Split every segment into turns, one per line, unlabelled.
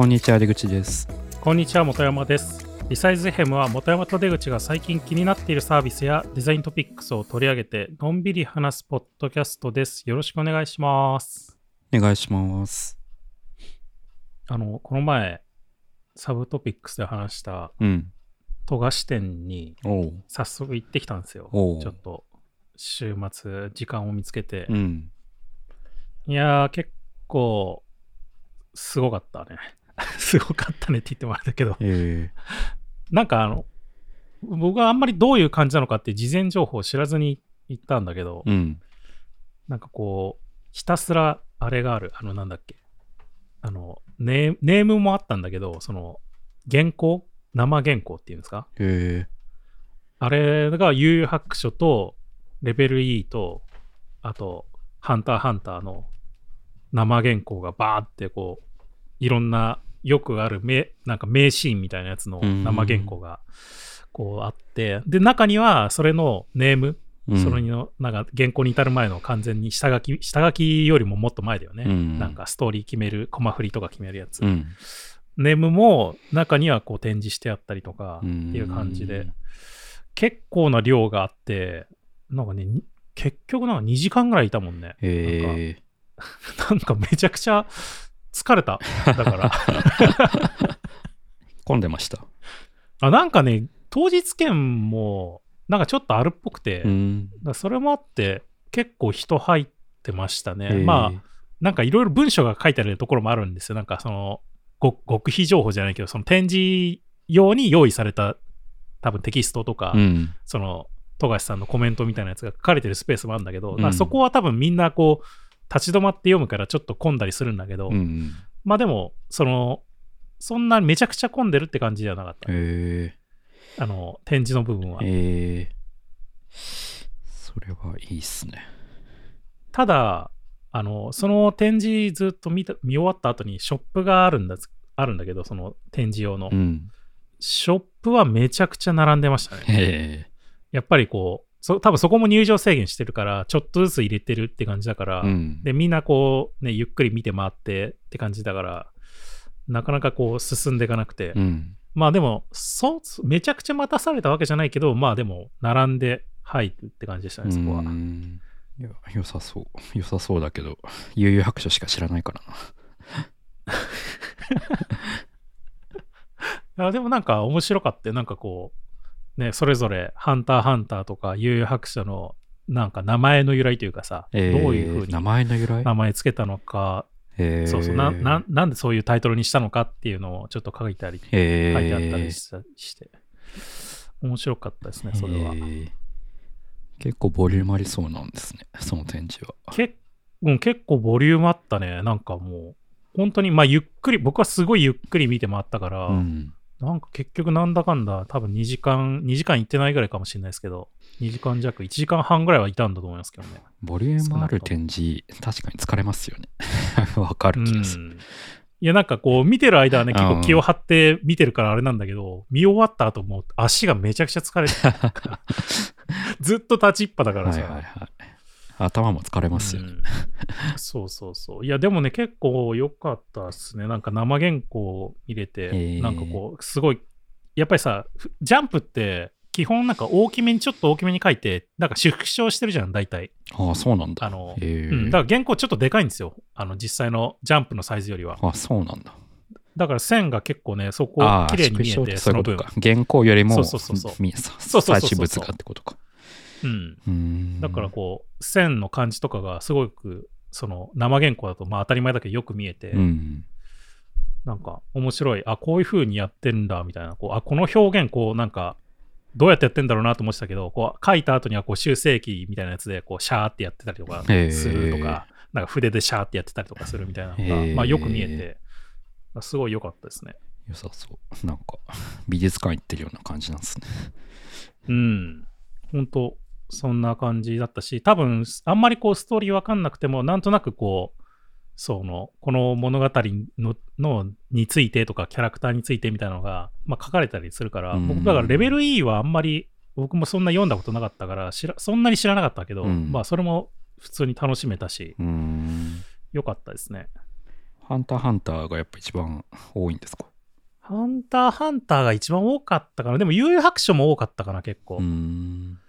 こんにちは出口です。
こんにちは本山です。リサイズヘムは本山と出口が最近気になっているサービスやデザイントピックスを取り上げてのんびり話すポッドキャストです。よろしくお願いします。
お願いします。
あのこの前サブトピックスで話した
うん。
富樫店に早速行ってきたんですよ。ちょっと週末時間を見つけて、
うん。
いやー結構すごかったね すごかったねって言ってもあれだけど。
え
なんかあの、僕はあんまりどういう感じなのかって事前情報を知らずに行ったんだけど、
ー、うん。
なんかこう、ひたすらあれがある、あのなんだっけ、あの、ネーネームもあったんだけど、その、原稿？生原稿っていうんですか？
え。
あれが悠々白書と、レベル E と、あと、ハンターハンターの生原稿がバーってこう、いろんなよくある名、なんか名シーンみたいなやつの生原稿がこうあって、で、中にはそれのネーム、
ー、
それのなんか原稿に至る前の完全に下書き、下書きよりももっと前だよね。
うん。
なんかストーリー決める、コマ振りとか決めるやつ。
うん。
ネームも中にはこう展示してあったりとかって
うん
いう感じで、結構な量があって、なんかね、に結局なんか2時間ぐらいいたもんね。
え
なんかめちゃくちゃ疲れた。だから。
ー、混んでました
あなんかね、当日券もなんかちょっとあるっぽくて、
うん
らそれもあって結構人入ってましたね。
えー
まあ、なんかいろいろ文章が書いてあるところもあるんですよ。なんかその、ご極秘情報じゃないけど、その展示用に用意された多分テキストとか、
うん
その、富樫さんのコメントみたいなやつが書かれてるスペースもあるんだけど、
うん
そこは多分みんなこう、立ち止まって読むからちょっと混んだりするんだけど、
うん
まあでも、その、そんなめちゃくちゃ混んでるって感じではなかった。
え。
あの、展示の部分は。
それはいいっすね。
ただ、あの、その展示ずっと見た見終わった後にショップがあるんだ、あるんだけど、その展示用の。
うん。
ショップはめちゃくちゃ並んでましたね。
え。
やっぱりこう、そ多分そこも入場制限してるから、ちょっとずつ入れてるって感じだから、
ー、うん。
で、みんなこう、ね、ゆっくり見て回ってって感じだから、なかなかこう進んでいかなくて、
うん。
まあでも、そう、めちゃくちゃ待たされたわけじゃないけど、まあでも、並んで入るって感じでしたね、そこは。
良さそう。良さそうだけど悠々白書しか知らないからな。
いやでもなんか面白かったよ。なんかこう、ね、それぞれ、ハンターハンターとか、悠々白書の、なんか名前の由来というかさ、
えー
どういうふうに
名前の由来？
名前つけたのか、
えー
そうそうなな、なんでそういうタイトルにしたのかっていうのをちょっと書いてあり、
えー
書いてあったりして、面白かったですね、それは。
えー結構ボリュームありそうなんですね、その展示は。
けうん、結構ボリュームあったね。なんかもう、本当に、まあ、ゆっくり、僕はすごいゆっくり見て回ったから、
うん、
なんか結局なんだかんだ、多分2時間、2時間行ってないぐらいかもしれないですけど、2時間弱、1時間半ぐらいはいたんだと思いますけどね。
ボリュームある展示、確かに疲れますよね。わかる気がする。
うんいや、なんかこう、見てる間はね、結
うん
構気を張って見てるからあれなんだけど、見終わった後もう足がめちゃくちゃ疲れて ずっと立ちっぱだからさ。
はいはいはい。頭も疲れますよね。
うん そうそうそう。いや、でもね、結構良かったっすね。なんか生原稿入れて、なんかこう、すごい、やっぱりさ、ふジャンプって、基本なんか大きめに、ちょっと大きめに書いて、なんか縮小してるじゃん、大体。
ああ、そうなんだ。
あの、うん、だから原稿ちょっとでかいんですよ。あの、実際のジャンプのサイズよりは。
あそうなんだ。
だから線が結構ね、そこ綺麗に見えて、
そういう
の分
ことか。原稿よりも、
そうそうそうそう
み
そうそうそうそう
最物がってことか。
うん。
うーん
だからこう、線の感じとかがすごく、その生原稿だとまあ当たり前だけどよく見えて、
うん。
なんか面白い、あ、こういう風にやってんだみたいな、こうあこの表現、こうなんか、どうやってやってんだろうなと思ってたけど、こう書いた後にはこう修正機みたいなやつでこうシャーってやってたりとかするとか、なんか筆でシャーってやってたりとかするみたいなのが、まあ、よく見えて、すごい良かったですね。
良さそう。なんか、美術館行ってるような感じなんですね。
うん。本当そんな感じだったし、多分あんまりこうストーリーわかんなくても、なんとなくこう、その、この物語ののについてとか、キャラクターについてみたいなのが、まあ、書かれたりするから、
うん
僕、だからレベル E はあんまり、僕もそんな読んだことなかったから、知らそんなに知らなかったけど、
うん
まあ、それも普通に楽しめたし、
うーん。
良かったですね。
ハンターハンターがやっぱ一番多いんですか？
ハンターハンターが一番多かったかな。でも、悠々白書も多かったかな、結構。
うーん。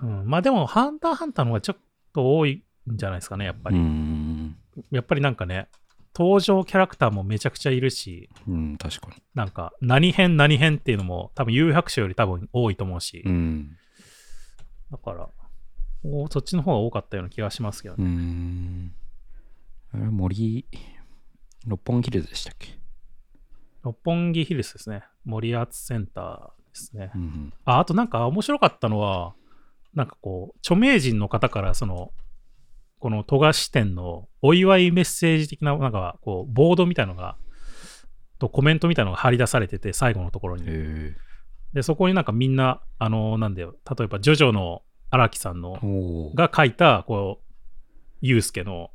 うん、まあでも、ハンターハンターの方がちょっと多いんじゃないですかね、やっぱり。
ん。
やっぱりなんかね、登場キャラクターもめちゃくちゃいるし、
うん、確かに。
なんか、何編何編っていうのも多分、悠々白書より多分多いと思うし、
うん。
だから、おそっちの方が多かったような気がしますけどね。
森、六本木ヒルズでしたっけ？
六本木ヒルズですね。森アーツセンターですね。
うんうん。
ああとなんか面白かったのは、なんかこう、著名人の方から、その、この富樫店のお祝いメッセージ的な、なんかこう、ボードみたいのが、とコメントみたいのが貼り出されてて、最後のところに。
へ
で、そこになんかみんな、あの、なんだよ、例えば、ジョジョの荒木さんのが書いた、こう、ユースケの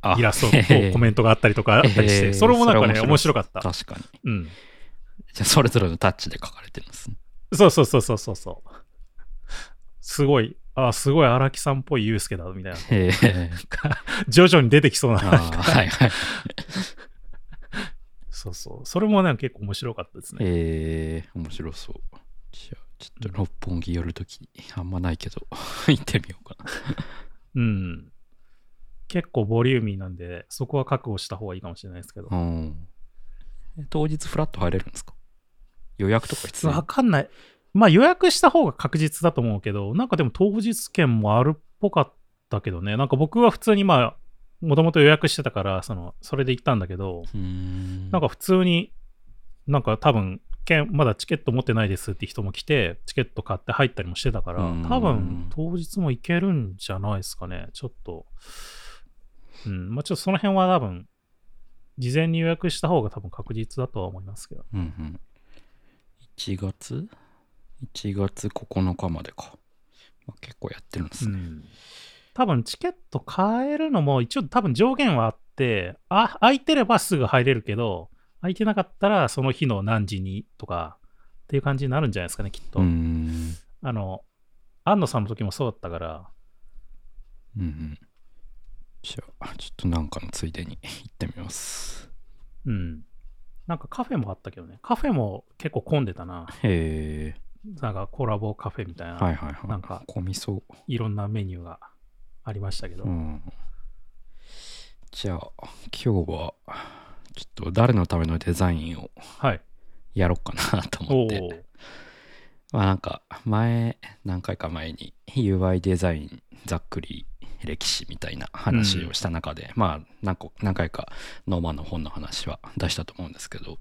あ
イラストとコメ
ン
ントがあったりとかあったりして、それもなんかね、
面
面白かった。
確かに。
うん。
じゃあ、それぞれのタッチで書かれてるんですね。
そうそうそうそうそうそう。すごい、あ、すごい荒木さんっぽいユースケだ、みたいな。
へえ。
徐々に出てきそうな。
はいはい。
そうそう。それもね、結構面白かったですね。
えー、面白そう。じゃあ、ちょっと六本木寄るとき、あんまないけど、行ってみようかな。
うん。結構ボリューミーなんで、そこは覚悟した方がいいかもしれないですけど。
うん。え当日フラット入れるんですか？予約とか必要？
わかんない。まあ予約した方が確実だと思うけど、なんかでも当日券もあるっぽかったけどね。なんか僕は普通にまあ、もともと予約してたから、その、それで行ったんだけど。なんか普通に、なんか多分、券まだチケット持ってないですって人も来て、チケット買って入ったりもしてたから、
うん
多分当日も行けるんじゃないですかね。ちょっと。うん。まあちょっとその辺は多分、事前に予約した方が多分確実だとは思いますけど。
うんうん。1月？?1 月9日までか。まあ、結構やってるんですね。
うん。多分チケット買えるのも一応多分上限はあって、あ、空いてればすぐ入れるけど、空いてなかったらその日の何時にとかっていう感じになるんじゃないですかね、きっと。あの、安野さんの時もそうだったから、
うんうん。じゃあ、ちょっとなんかのついでに行ってみます。
うん。なんかカフェもあったけどね。カフェも結構混んでたな。
へえ。
なんかコラボカフェみたいな、
はいはいはい。
なんか
混みそう。
いろんなメニューがありましたけど。
うん。じゃあ、今日は、ちょっと誰のためのデザインを
はい。
やろうかなと思って。まあなんか、前、何回か前に UI デザインざっくり歴史みたいな話をした中で、まあ何個何回かノーマンの本の話は出したと思うんですけど、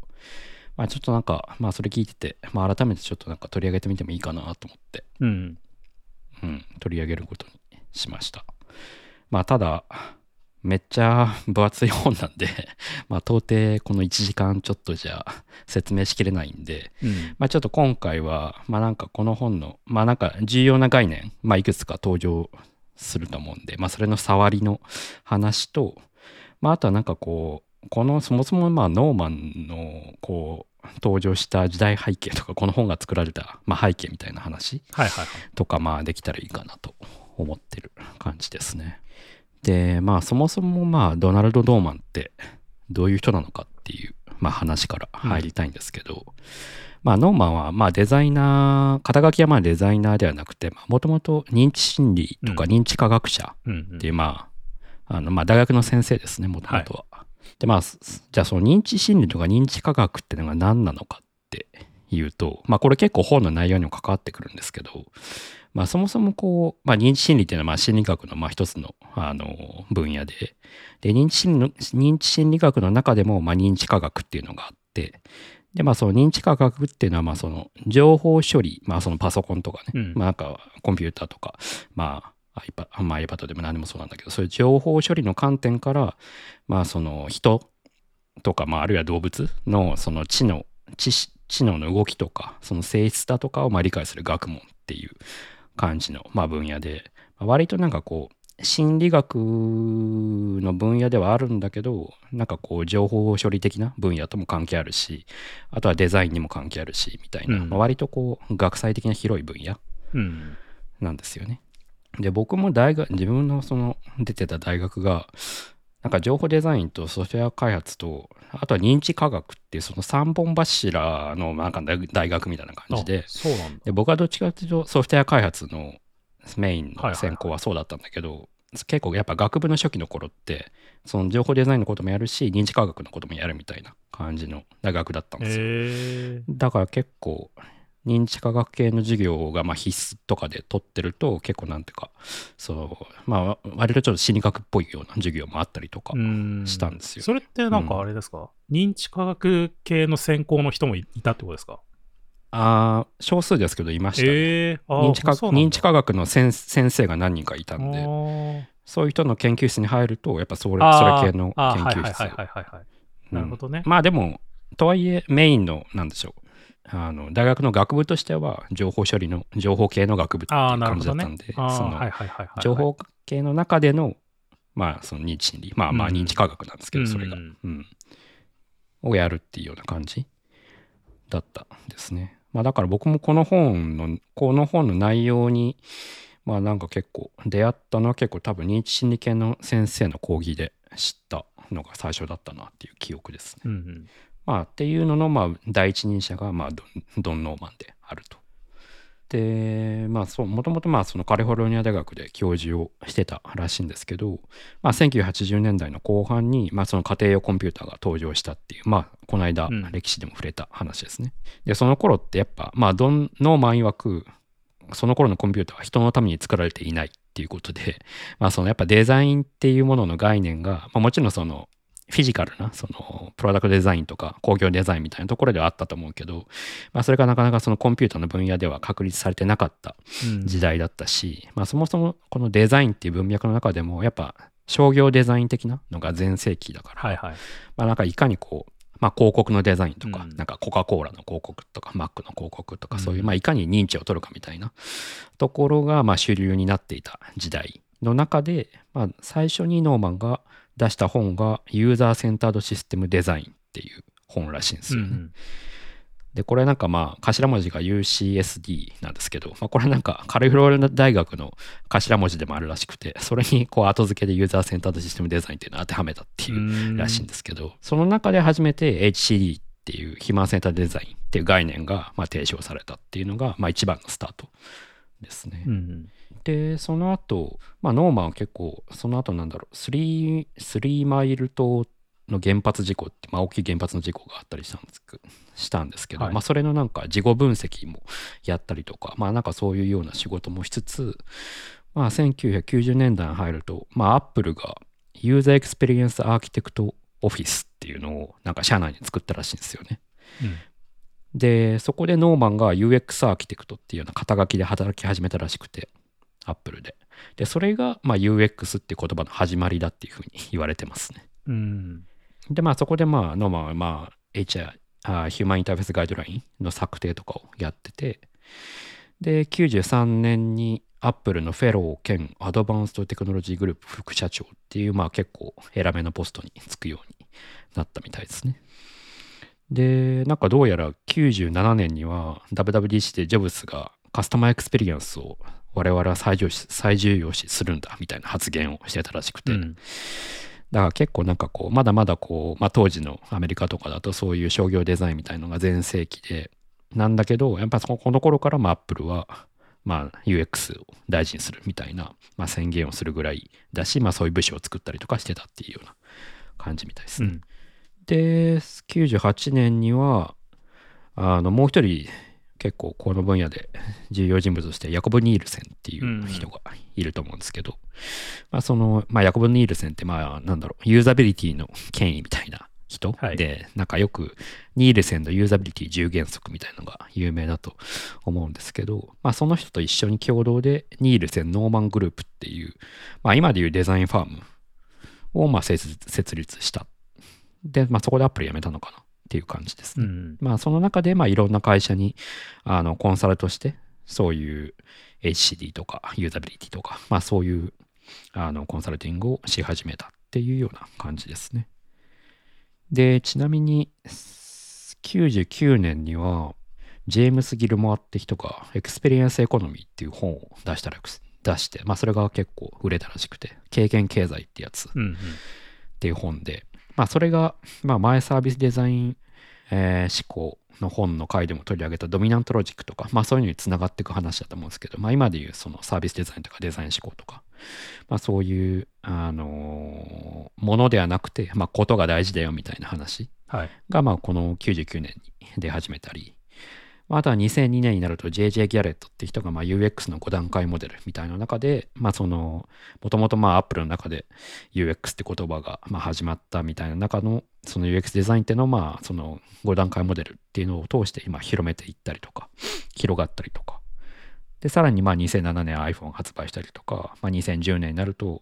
まあちょっとなんか、まあそれ聞いてて、まあ改めてちょっとなんか取り上げてみてもいいかなと思って、
うん。
うん、取り上げることにしました。まあただ、めっちゃ分厚い本なんで、まあ到底この1時間ちょっとじゃ説明しきれないんで、
うん。
まあちょっと今回は、まあなんかこの本の、まあなんか重要な概念、まあいくつか登場すると思うんで、まあそれの触りの話と、まああとはなんかこう、このそもそもまあノーマンのこう登場した時代背景とかこの本が作られた、まあ、背景みたいな話。とかまあできたらいいかなと思ってる感じですね。でまあそもそもまあドナルド・ドーマンってどういう人なのかっていう、まあ、話から入りたいんですけど、まあノーマンはまあデザイナー肩書きはまあデザイナーではなくてもともと認知心理とか
うん
認知科学者
うん、うん
っていうまああのまあ大学の先生ですねもともとは。でまあすじゃあその認知心理とか認知科学っていうのが何なのかっていうとまあこれ結構本の内容にも関わってくるんですけどまあそもそもこう、まあ、認知心理っていうのはまあ心理学のまあ一つのあの分野でで認知心理の認知心理学の中でもまあ認知科学っていうのがあってでまあその認知科学っていうのはまあその情報処理まあそのパソコンとかね、
うん。
まあなんかコンピューターとかまあ iPad, まあ iPad でも何でもそうなんだけどそういう情報処理の観点からまあその人とか、まあ、あるいは動物のその知能知し知能の動きとかその性質だとかをまあ理解する学問っていう感じの、まあ、分野で、まあ割となんかこう心理学の分野ではあるんだけどなんかこう情報処理的な分野とも関係あるしあとはデザインにも関係あるしみたいな、
うん
まあ割とこう学際的な広い分野
なん
ですよね。で僕も大学自分のその出てた大学がなんか情報デザインとソフトウェア開発と、あとは認知科学っていうその3本柱のなんか大学みたいな感じで、
そうなんだ。
で僕はどっちかというとソフトウェア開発のメインの専攻はそうだったんだけど、結構やっぱ学部の初期の頃ってその情報デザインのこともやるし認知科学のこともやるみたいな感じの大学だったんですよ。だから結構認知科学系の授業がまあ必須とかで取ってると結構なんていうかそうまあ割とちょっと心理学っぽいような授業もあったりとか
うん。
したんですよ。
それってなんかあれですか、認知科学系の専攻の人もいいたってことですか？
ああ少数ですけどいましたね、
えー。
認知科認知科学の先先生が何人かいたんでそういう人の研究室に入るとやっぱそれそれ系の研究室。
なるほどね。
まあでもとはいえメインのなんでしょうあの大学の学部としては情報処理の情報系の学部ってい
ああ、
う感じだったんで、。その。情報系の中でのまあその認知心理まあまあ
うん
認知科学なんですけどそれが、
うん
うんをやるっていうような感じだったんですね。まあだから僕もこの本のこの本の内容にまあなんか結構出会ったのは結構多分認知心理系の先生の講義で知ったのが最初だったなっていう記憶ですね。
うんうん。
まあっていうののまあ第一人者がまあドンドン・ノーマンであると。でまあそうもともとまあそのカリフォルニア大学で教授をしてたらしいんですけど、まあ、1980年代の後半にまあその家庭用コンピューターが登場したっていうまあこの間
うん
歴史でも触れた話ですね。でその頃ってやっぱまあドン・ノーマン曰くその頃のコンピューターは人のために作られていないっていうことで、まあそのやっぱデザインっていうものの概念が、まあ、もちろんそのフィジカルなそのプロダクトデザインとか工業デザインみたいなところではあったと思うけど、まあ、それがなかなかそのコンピューターの分野では確立されてなかった
うん。
時代だったし、まあ、そもそもこのデザインっていう文脈の中でもやっぱ商業デザイン的なのが全盛期だから、
はいはい。
まあ、なんかいかにこう、まあ、広告のデザインとか、
うん。
なんかコカ・コーラの広告とかマックの広告とか、
うん
そういう、まあ、いかに認知を取るかみたいなところがまあ主流になっていた時代の中で、まあ、最初にノーマンが出した本がユーザーセンタードシステムデザインっていう本らしいんですよね。
うん
で、これなんかまあ頭文字が UCSD なんですけど、まあ、これなんかカリフォルニア大学の頭文字でもあるらしくて、それにこう後付けでユーザーセンタードシステムデザインっていうのを当てはめたっていう
うん
らしいんですけど、その中で初めて HCD っていうヒューマンセンターデザインっていう概念がまあ提唱されたっていうのがまあ一番のスタートですね。
うん
で、その後、まあ、ノーマンは結構、その後なんだろう、スリー、スリーマイル島の原発事故って、まあ、大きい原発の事故があったりしたんですけしたんですけど、
はい
まあ、それのなんか事後分析もやったりとか、まあ、なんかそういうような仕事もしつつ、まあ、1990年代に入ると、まあ、アップルが User Experience Architect Office っていうのをなんか社内に作ったらしいんですよね。
うん
で、そこでノーマンが UX アーキテクトっていうような肩書きで働き始めたらしくて、アップルで。で、それが、まあ、UX って言葉の始まりだっていうふうに 言われてますね。
うん
で、まあ、そこで、まあ、ノーマンは、まあ、HR、あ Human Interface Guideline の策定とかをやってて、で、93年にアップルのフェロー兼 Advanced Technology Group 副社長っていう、まあ、結構偉めなポストに就くようになったみたいですね。で、なんかどうやら97年には WWDC でジョブスが customer experience を我々は最重視最重要視するんだみたいな発言をしてたらしくて、
うん。
だから結構なんかこうまだまだこう、まあ、当時のアメリカとかだとそういう商業デザインみたいのが全盛期でなんだけどやっぱそこの頃からまあアップルはまあ UX を大事にするみたいな、まあ、宣言をするぐらいだし、まあ、そういう部署を作ったりとかしてたっていうような感じみたいですね。
うん。
で98年にはあのもう一人結構この分野で 重要人物としてヤコブ・ニールセンっていう人がいると思うんですけど、まあその、まあ、ヤコブ・ニールセンってまあなんだろうユーザビリティの権威みたいな人
はい。
で、なんかよくニールセンのユーザビリティ10原則みたいなのが有名だと思うんですけど、まあその人と一緒に共同でニールセン・ノーマングループっていう、まあ今でいうデザインファームをまあ設立した。で、まあそこでアップル辞めたのかなっていう感じですね。
うん
まあその中でまあいろんな会社にあのコンサルとしてそういう HCD とかユーザビリティとかまあそういうあのコンサルティングをし始めたっていうような感じですね。で、ちなみに99年にはジェームス・ギルモアって人がエクスペリエンス・エコノミーっていう本を出したら出して、まあそれが結構売れたらしくて経験経済ってやつっていう本で、まあ、それが、まあ、前サービスデザイン、えー思考の本の回でも取り上げたドミナントロジックとか、まあ、そういうのにつながっていく話だと思うんですけど、まあ、今でいうそのサービスデザインとかデザイン思考とか、まあ、そういう、あのーものではなくて、まあ、ことが大事だよみたいな話
はい。
が、まあ、この99年に出始めたり、まあとは2002年になると JJ ギャレットって人がまあ UX の5段階モデルみたいな中で、まあその、もともとまあ Apple の中で UX って言葉がまあ始まったみたいな中の、その UX デザインっていうのをまあその5段階モデルっていうのを通して今広めていったりとか、広がったりとか。で、さらにまあ2007年 iPhone 発売したりとか、まあ2010年になると、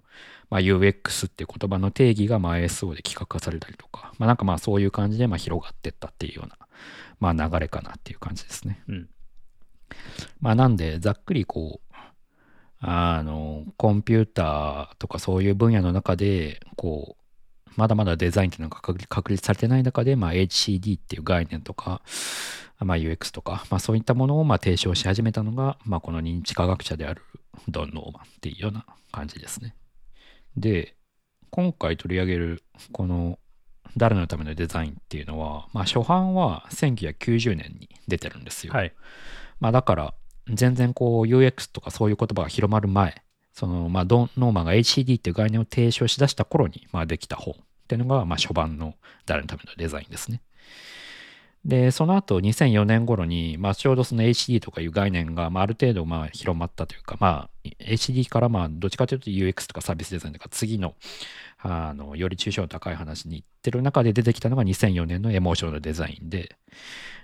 まあ UX っていう言葉の定義がまあ ISO で規格化されたりとか、まあなんかまあそういう感じでまあ広がっていったっていうような、まあ流れかなっていう感じですね。
うん。
まあなんでざっくりこうあのコンピューターとかそういう分野の中でこうまだまだデザインっていうのが確立されてない中で、まあ、HCD っていう概念とか、まあ、UX とか、まあ、そういったものをまあ提唱し始めたのが、まあ、この認知科学者であるドン・ノーマンっていうような感じですね。で今回取り上げるこの誰のためのデザインっていうのは、まあ、初版は1990年に出てるんですよ。
はい。
まあだから、全然こう UX とかそういう言葉が広まる前、そのまあドン・ノーマンが HCD っていう概念を提唱しだした頃にまあできた本っていうのがまあ初版の誰のためのデザインですね。で、その後2004年頃に、まあちょうどその HD とかいう概念がまあある程度まあ広まったというか、まあ HD からまあどっちかというと UX とかサービスデザインとか次のあのより抽象度高い話に行ってる中で出てきたのが2004年のエモーショナルデザインで、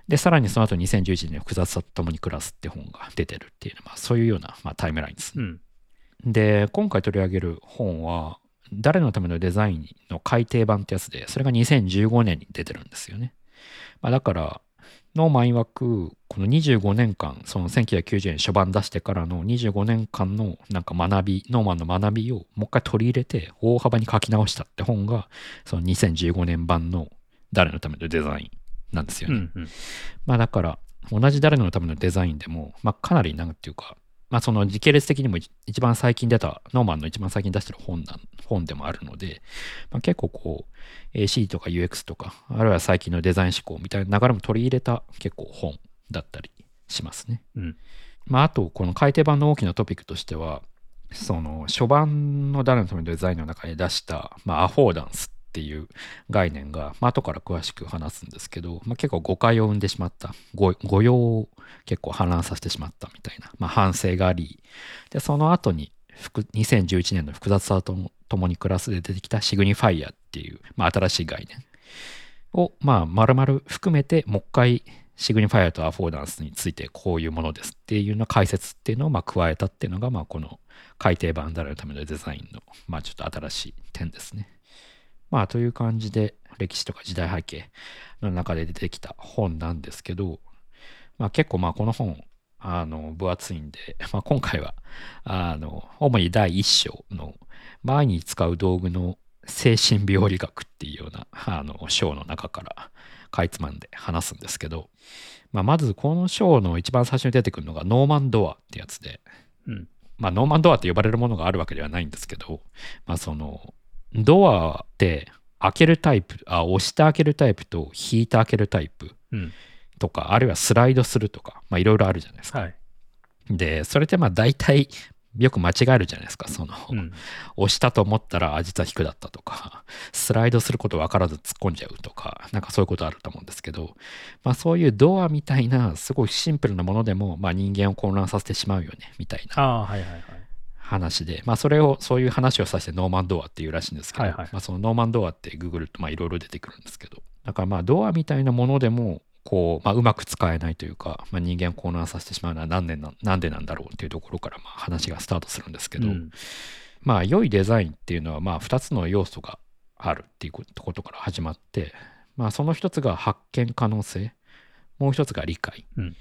で、さらにその後2011年の、複雑さと共に暮らすって本が出てるっていう、まあ、そういうような、まあ、タイムラインです。
うん。
で、今回取り上げる本は、誰のためのデザインの改訂版ってやつで、それが2015年に出てるんですよね。まあ、だから、ノーマン曰く、この25年間、その1990年初版出してからの25年間のなんか学び、ノーマンの学びをもう一回取り入れて大幅に書き直したって本が、その2015年版の誰のためのデザインなんですよね。
うん。うん。
まあだから、同じ誰のためのデザインでも、まあかなりなんていうか、まあその時系列的にも一一番最近出た、ノーマンの一番最近出してる本なん本でもあるので、まあ、結構こう、AC とか UX とか、あるいは最近のデザイン思考みたいな流れも取り入れた結構本だったりしますね。
うん。
まああと、この改訂版の大きなトピックとしては、その初版の誰のためのデザインの中に出した、まあ、アフォーダンスっていう概念が、まあ後から詳しく話すんですけど、まあ、結構誤解を生んでしまった。誤用を結構氾濫させてしまったみたいな、まあ、反省があり。でその後に2011年の複雑さとも共に暮らすで出てきたシグニファイアっていう、まあ、新しい概念をまあ丸々含めてもう一回シグニファイアとアフォーダンスについてこういうものですっていうような解説っていうのをま加えたっていうのがまあこの改訂版誰のためのデザインのまあちょっと新しい点ですね。まあという感じで歴史とか時代背景の中で出てきた本なんですけど、まあ結構まあこの本あの分厚いんで、まあ、今回はあの主に第一章の前に使う道具の精神病理学っていうようなあの章の中からかいつまんで話すんですけど、まあ、まずこの章の一番最初に出てくるのがノーマンドアってやつで、
うん。
まあノーマンドアって呼ばれるものがあるわけではないんですけど、まあそのドアって開けるタイプ、あ、押して開けるタイプと引いて開けるタイプ
うん。
とか、あるいはスライドするとか、まあいろいろあるじゃないですか。
はい。
で、それってまあ大体よく間違えるじゃないですか。その、
うん。
押したと思ったら、あ、実は引くだったとか、スライドすること分からず突っ込んじゃうとか、なんかそういうことあると思うんですけど、まあそういうドアみたいな、すごいシンプルなものでも、まあ人間を混乱させてしまうよね、みたいな
はいはいはい。
話で、まあそれを、そういう話をさせてノーマンドアっていうらしいんですけど、
はいはい。
まあそのノーマンドアってググると、まあいろいろ出てくるんですけど、だからまあドアみたいなものでも、こう、まあ、うまく使えないというか、まあ、人間を混乱させてしまうのは何でななんでなんだろうっていうところからまあ話がスタートするんですけど、
うん。
まあ良いデザインっていうのはまあ2つの要素があるっていうことから始まって、まあその一つが発見可能性、もう一つが理解。
うん。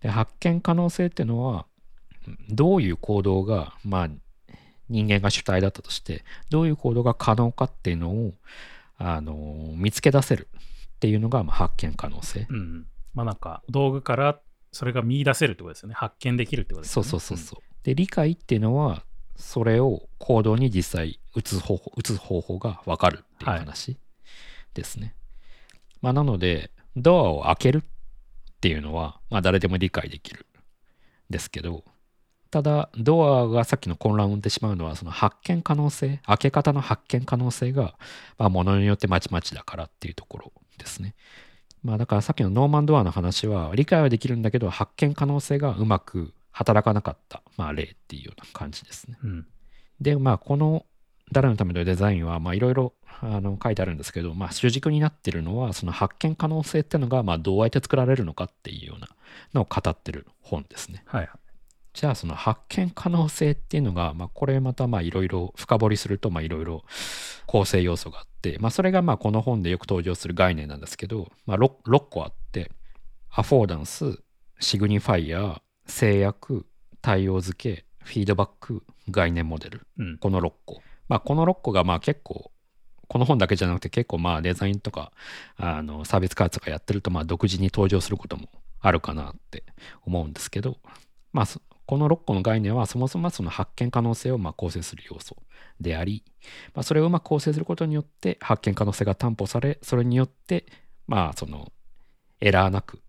で発見可能性っていうのは、どういう行動が、まあ人間が主体だったとして、どういう行動が可能かっていうのを、あの、見つけ出せるっていうのがまあ発見可能性。
うん。まあなんか、道具からそれが見出せるってことですよね。発見できるってことです
そう。そうそうそう。で、理解っていうのは、それを行動に実際打つ方法、打つ方法がわかるっていう話ですね。まあ、なので、ドアを開けるっていうのは、まあ、誰でも理解できるですけど、ただ、ドアがさっきの混乱を生んでしまうのは、その発見可能性、開け方の発見可能性が、まあ、ものによってまちまちだからっていうところですね。まあ、だからさっきのノーマンドアの話は、理解はできるんだけど、発見可能性がうまく働かなかった、まあ、例っていうような感じですね。
うん。
で、まあ、この誰のためのデザインは、まあ、いろいろあの書いてあるんですけど、まあ、主軸になってるのは、その発見可能性っていうのが、まあ、どうやって作られるのかっていうようなのを語ってる本ですね。
はい。
じゃあ、その発見可能性っていうのが、まあ、これまた、まあ、いろいろ深掘りすると、まあ、いろいろ構成要素があって、まあ、それが、まあ、この本でよく登場する概念なんですけど、まあ6、6個あって、アフォーダンス、シグニファイア、制約、対応付け、フィードバック、概念モデル。
うん。
この6個。まあ、この6個がまあ結構、この本だけじゃなくて結構まあデザインとかあのサービス開発とかやってるとまあ独自に登場することもあるかなって思うんですけど、まあそこの6個の概念はそもそもその発見可能性をまあ構成する要素であり、まあ、それをうまく構成することによって発見可能性が担保され、それによってまあそのエラーなく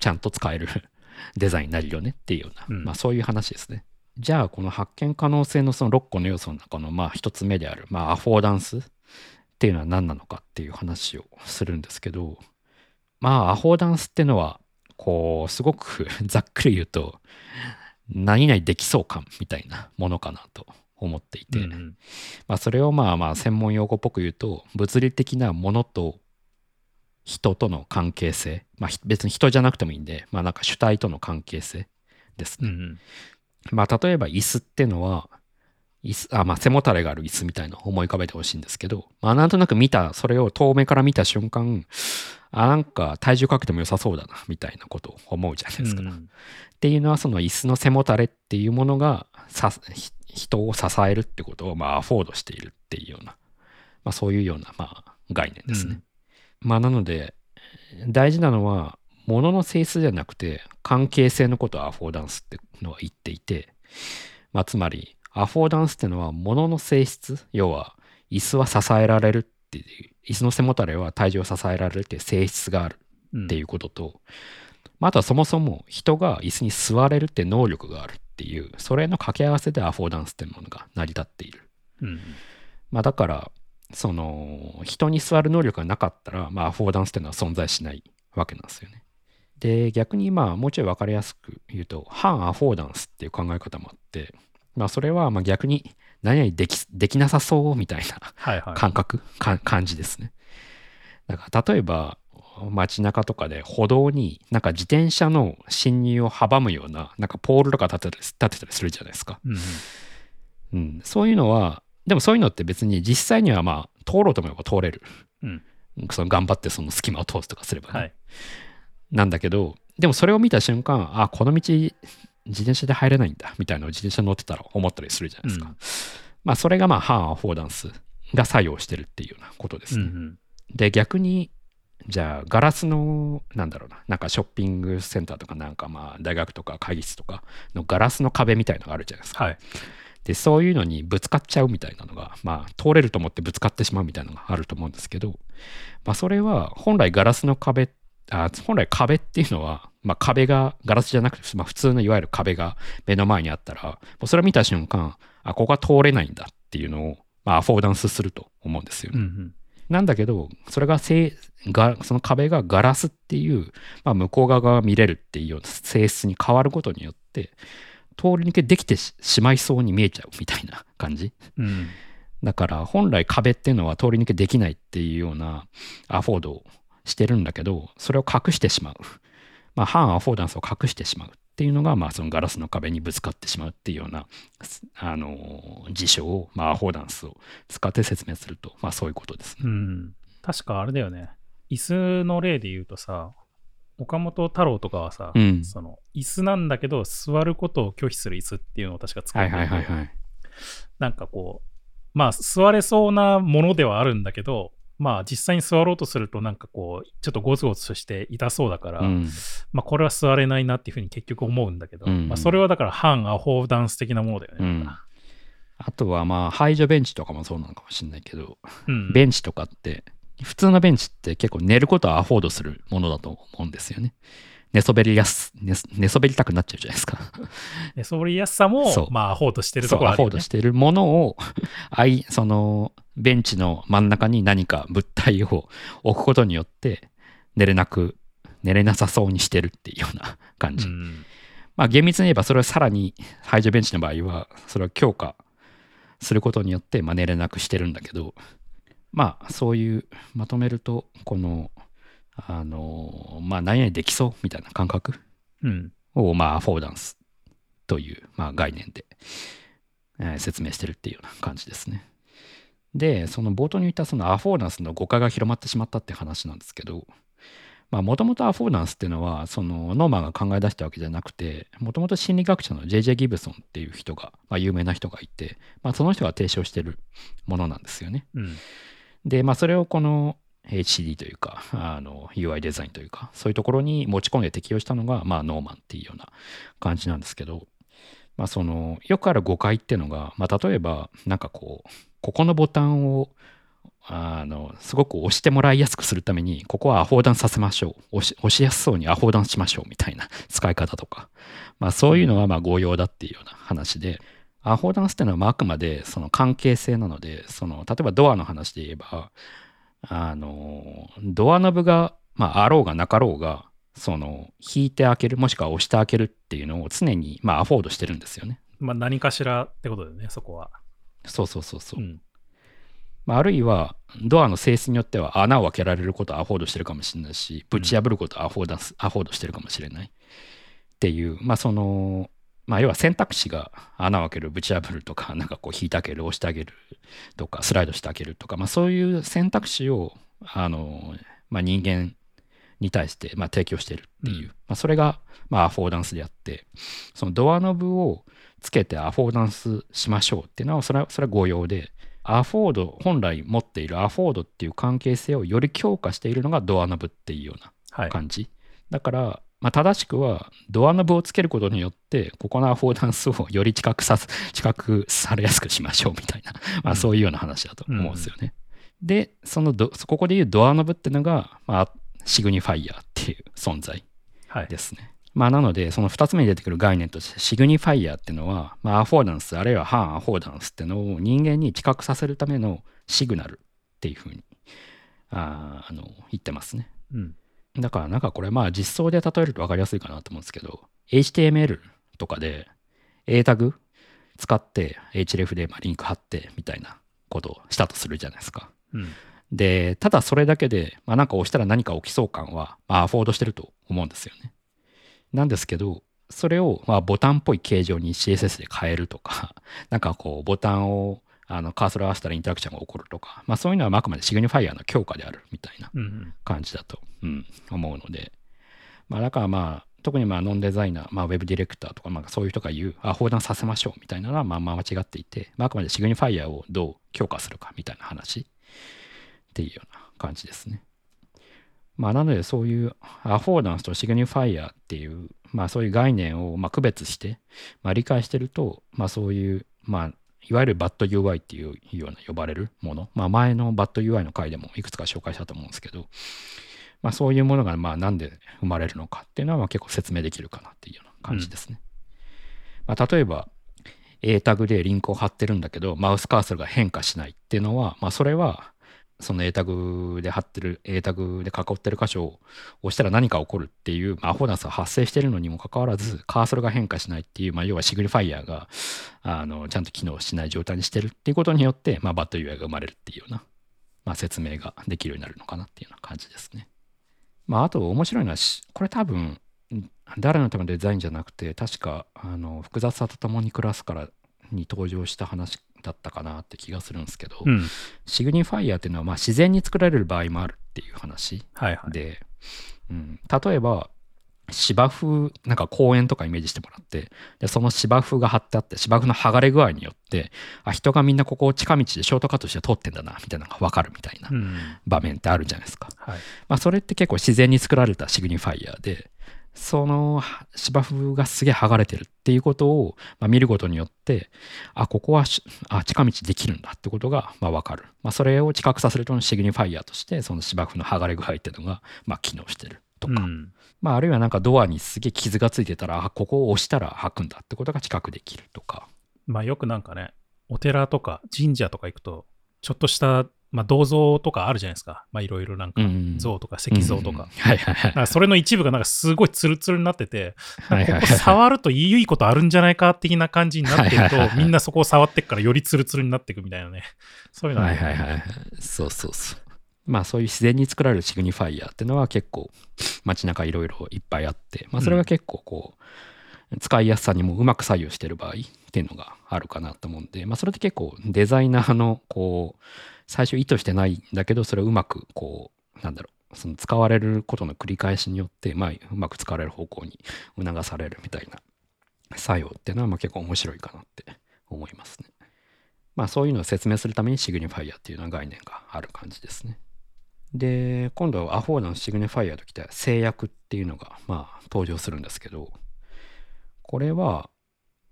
ちゃんと使える デザインになるよねっていうような、
うん
まあそういう話ですね。じゃあこの発見可能性のその6個の要素の中のまあ1つ目である、まあ、アフォーダンスっていうのは何なのかっていう話をするんですけどまあアフォーダンスっていうのはこうすごく ざっくり言うと何々できそう感みたいなものかなと思っていて、
うんうん
まあ、それをまあまあ専門用語っぽく言うと物理的なものと人との関係性、まあ、ひ別に人じゃなくてもいいんで、まあ、なんか主体との関係性ですね。
うんうん。
まあ例えば椅子ってのは椅子あまあ背もたれがある椅子みたいなのを思い浮かべてほしいんですけど、まあ、なんとなく見たそれを遠目から見た瞬間あなんか体重かけても良さそうだなみたいなことを思うじゃないですか。っ
うん
ていうのはその椅子の背もたれっていうものがさひ人を支えるってことをまあアフォードしているっていうような、まあ、そういうようなまあ概念ですね。まあなので大事なのは物の性質じゃなくて関係性のことをアフォーダンスってのは言っていて、まあ、つまりアフォーダンスってのは物の性質要は椅子は支えられるっていう椅子の背もたれは体重を支えられるっていう性質がある
うん
っていうことと、まあ、あとはそもそも人が椅子に座れるって能力があるっていうそれの掛け合わせでアフォーダンスっていうものが成り立っている。
うん
まあ、だからその人に座る能力がなかったら、まあ、アフォーダンスっていうのは存在しないわけなんですよね。で逆にまあもうちょい分かりやすく言うと反アフォーダンスっていう考え方もあって、まあ、それはまあ逆に何々できできなさそうみたいな
はいはい。
感覚、か感じですね。だから例えば街中とかで歩道になんか自転車の進入を阻むようななんかポールとか立てたり立てたりするじゃないですか。
うんうん
うん、そういうのはでもそういうのって別に実際にはまあ通ろうと思えば通れる。
うん
その頑張ってその隙間を通すとかすればね。
はい。
なんだけどでもそれを見た瞬間あこの道自転車で入れないんだみたいなのを自転車乗ってたら思ったりするじゃないですか。
うん
まあそれがまあ反アフォーダンスが作用してるっていうようなことですね。
うんうん
で逆にじゃあガラスのなんだろうななんかショッピングセンターとかなんかまあ大学とか会議室とかのガラスの壁みたいのがあるじゃないですか。
はい。
でそういうのにぶつかっちゃうみたいなのがまあ通れると思ってぶつかってしまうみたいなのがあると思うんですけど、まあ、それは本来ガラスの壁あ本来壁っていうのは、まあ、壁がガラスじゃなくて、まあ、普通のいわゆる壁が目の前にあったらもうそれを見た瞬間あここは通れないんだっていうのを、まあ、アフォーダンスすると思うんですよね。
うんうん
なんだけど、それがせいが、その壁がガラスっていう、まあ、向こう側が見れるっていう性質に変わることによって、通り抜けできてししまいそうに見えちゃうみたいな感じ。
うん
だから本来壁っていうのは通り抜けできないっていうようなアフォードをしてるんだけど、それを隠してしまう。まあ、反アフォーダンスを隠してしまうっていうのが、まあ、そのガラスの壁にぶつかってしまうっていうような、あの、事象を、まあ、アフォーダンスを使って説明すると、まあ、そういうことですね。
うん。確かあれだよね。椅子の例で言うとさ、岡本太郎とかはさ、
うん
その椅子なんだけど座ることを拒否する椅子っていうのを確か作って
はいはいはいはい。
なんかこうまあ座れそうなものではあるんだけどまあ実際に座ろうとするとなんかこうちょっとゴツゴツして痛そうだから、
うん
まあこれは座れないなっていうふうに結局思うんだけど、
うんうん
まあそれはだから反アフォーダンス的なものだよね。
うんあとはまあ排除ベンチとかもそうなのかもしれないけど、
うん。
ベンチとかって、普通のベンチって結構寝ることをアフォードするものだと思うんですよね。寝そべりやす、寝寝そべりたくなっちゃうじゃないですか。
でそりやすさもまあ、アホードしてるところね
アフォード。してるものを、あい、その、ベンチの真ん中に何か物体を置くことによって、寝れなく、寝れなさそうにしてるっていうような感じ。
うん。
まあ厳密に言えばそれをさらに排除ベンチの場合はそれを強化することによってまあ寝れなくしてるんだけどまあそういうまとめるとこのあのまあ何々できそうみたいな感覚？
うん。
をまあアフォーダンスというまあ概念で、えー説明してるっていうような感じですね。でその冒頭に言ったそのアフォーダンスの誤解が広まってしまったって話なんですけどもともとアフォーダンスっていうのはそのノーマンが考え出したわけじゃなくてもともと心理学者の J.J. ギブソンっていう人が、まあ、有名な人がいて、まあ、その人が提唱してるものなんですよね。
うん。
で、まあ、それをこの HD というか、あの UI デザインというか、そういうところに持ち込んで適用したのが、まあ、ノーマンっていうような感じなんですけど、まあ、その、よくある誤解っていうのが、まあ、例えば、なんかこう、ここのボタンを、あの、すごく押してもらいやすくするために、ここはアフォーダンさせましょう。押しやすそうにアフォーダンしましょうみたいな使い方とか、まあ、そういうのはまあ誤用だっていうような話で、アフォーダンスっていうのはまああくまでその関係性なので、その例えばドアの話で言えば、あの、ドアノブが、まあ、あろうがなかろうが、その、引いて開ける、もしくは押して開けるっていうのを常に、まあ、アフォードしてるんですよね。
まあ、何かしらってことだよね、そこは。
そうそうそうそう。
ん。
まあ、あるいは、ドアの性質によっては穴を開けられることをアフォードしてるかもしれないし、ぶち破ることをアフォーダンス、アフォードしてるかもしれないっていう、まあ、その、まあ、要は選択肢が穴を開ける、ぶち破るとか、なんかこう引いてあげる、押してあげるとか、スライドしてあげるとか、まあ、そういう選択肢を、あの、まあ、人間に対して、まあ、提供してるっていう、
うん
まあ、それが、まあ、アフォーダンスであって、そのドアノブをつけてアフォーダンスしましょうっていうのは、それは、それは誤用で、アフォード、本来持っているアフォードっていう関係性をより強化しているのがドアノブっていうような
はい。
感じ。だから、まあ、正しくは、ドアノブをつけることによって、ここのアフォーダンスをより近くさす、近くされやすくしましょうみたいな、まあ、
うん
そういうような話だと思うんですよね。で、そのど、ここでいうドアノブっていうのが、まあ、シグニファイヤーっていう存在
はい。
ですね。まあ、なので、その2つ目に出てくる概念として、シグニファイヤーっていうのは、まあ、アフォーダンス、あるいは反アフォーダンスっていうのを人間に知覚させるためのシグナルっていうふうにあーあの言ってますね。
うん。
だからなんかこれまあ実装で例えると分かりやすいかなと思うんですけど、HTML とかで A タグ使って href でまあリンク貼ってみたいなことをしたとするじゃないですか。
うん。
で、ただそれだけで、まあ、なんか押したら何か起きそう感は、まあ、アフォードしてると思うんですよね。なんですけど、それをまあボタンっぽい形状に CSS で変えるとか、なんかこうボタンをあのカーソルを合わせたらインタラクションが起こるとか、まあそういうのはまああくまでシグニファイアの強化であるみたいな
うん。
感じだと、うん、思うので、まあだからまあ特にまあノンデザイナー、まあ、ウェブディレクターとかまあそういう人が言う、あ、放談させましょうみたいなのはまあまあ間違っていて、まあ、あくまでシグニファイアをどう強化するかみたいな話っていうような感じですね。まあなのでそういうアフォーダンスとシグニファイアっていう、まあそういう概念をまあ区別して、まあ、理解してると、まあそういう、まあいわゆるバッド UI っていうような呼ばれるもの、まあ前のバッド UI の回でもいくつか紹介したと思うんですけど、まあそういうものがまあなんで生まれるのかっていうのはまあ結構説明できるかなっていうような感じですね。まあ例えば A タグでリンクを貼ってるんだけど、マウスカーソルが変化しないっていうのは、まあそれはその A タグで貼ってる、A タグで囲ってる箇所を押したら何か起こるっていう、まあ、アフォーダンスが発生してるのにもかかわらず、カーソルが変化しないっていう、まあ、要はシグニファイアがあのちゃんと機能しない状態にしてるっていうことによって、まあ、バッド UI が生まれるっていうような、まあ、説明ができるようになるのかなっていうような感じですね。まあ、あと面白いのは、これ多分、誰のためのデザインじゃなくて、確かあの複雑さとともにクラスからに登場した話だったかなって気がするんですけど、
うん。
シグニファイアっていうのはまあ自然に作られる場合もあるっていう話
はいはい。
で、うん、例えば芝生なんか公園とかイメージしてもらってでその芝生が張ってあって芝生の剥がれ具合によってあ人がみんなここを近道でショートカットして通ってんだなみたいなのが分かるみたいな
うん。
場面ってあるじゃないですか、
はい。
まあ、それって結構自然に作られたシグニファイアでその芝生がすげえ剥がれてるっていうことを、まあ、見ることによって、あ、ここはしあ近道できるんだってことが、まあ、分かる。まあ、それを知覚させるとのシグニファイアとして、その芝生の剥がれ具合っていうのが、まあ、機能してるとか、
うん。
まあ、あるいはなんかドアにすげえ傷がついてたら、あ、ここを押したら開くんだってことが知覚できるとか。
まあよくなんかね、お寺とか神社とか行くと、ちょっとした、まあ銅像とかあるじゃないですか。まあいろいろなんか
うん
像とか石像とか。それの一部がなんかすごいツルツルになってて、ここ
はいはいはい
触るといいことあるんじゃないか的な感じになってる
はいはいはいは、い
とみんなそこを触ってっからよりツルツルになっていくみたいなね。そういうの
ははいはいはい。そうそうそう。まあそういう自然に作られるシグニファイアっていうのは結構街中いろいろいっぱいあって、まあそれが結構こう、使いやすさにもうまく左右してる場合っていうのがあるかなと思うんで、まあそれって結構デザイナーのこう、最初意図してないんだけど、それをうまくこう、なんだろう、その使われることの繰り返しによって、まあうまく使われる方向に促されるみたいな作用っていうのはまあ結構面白いかなって思いますね。まあそういうのを説明するためにシグニファイアっていうような概念がある感じですね。で、今度はアフォーダのシグニファイアときて制約っていうのがまあ登場するんですけど、これは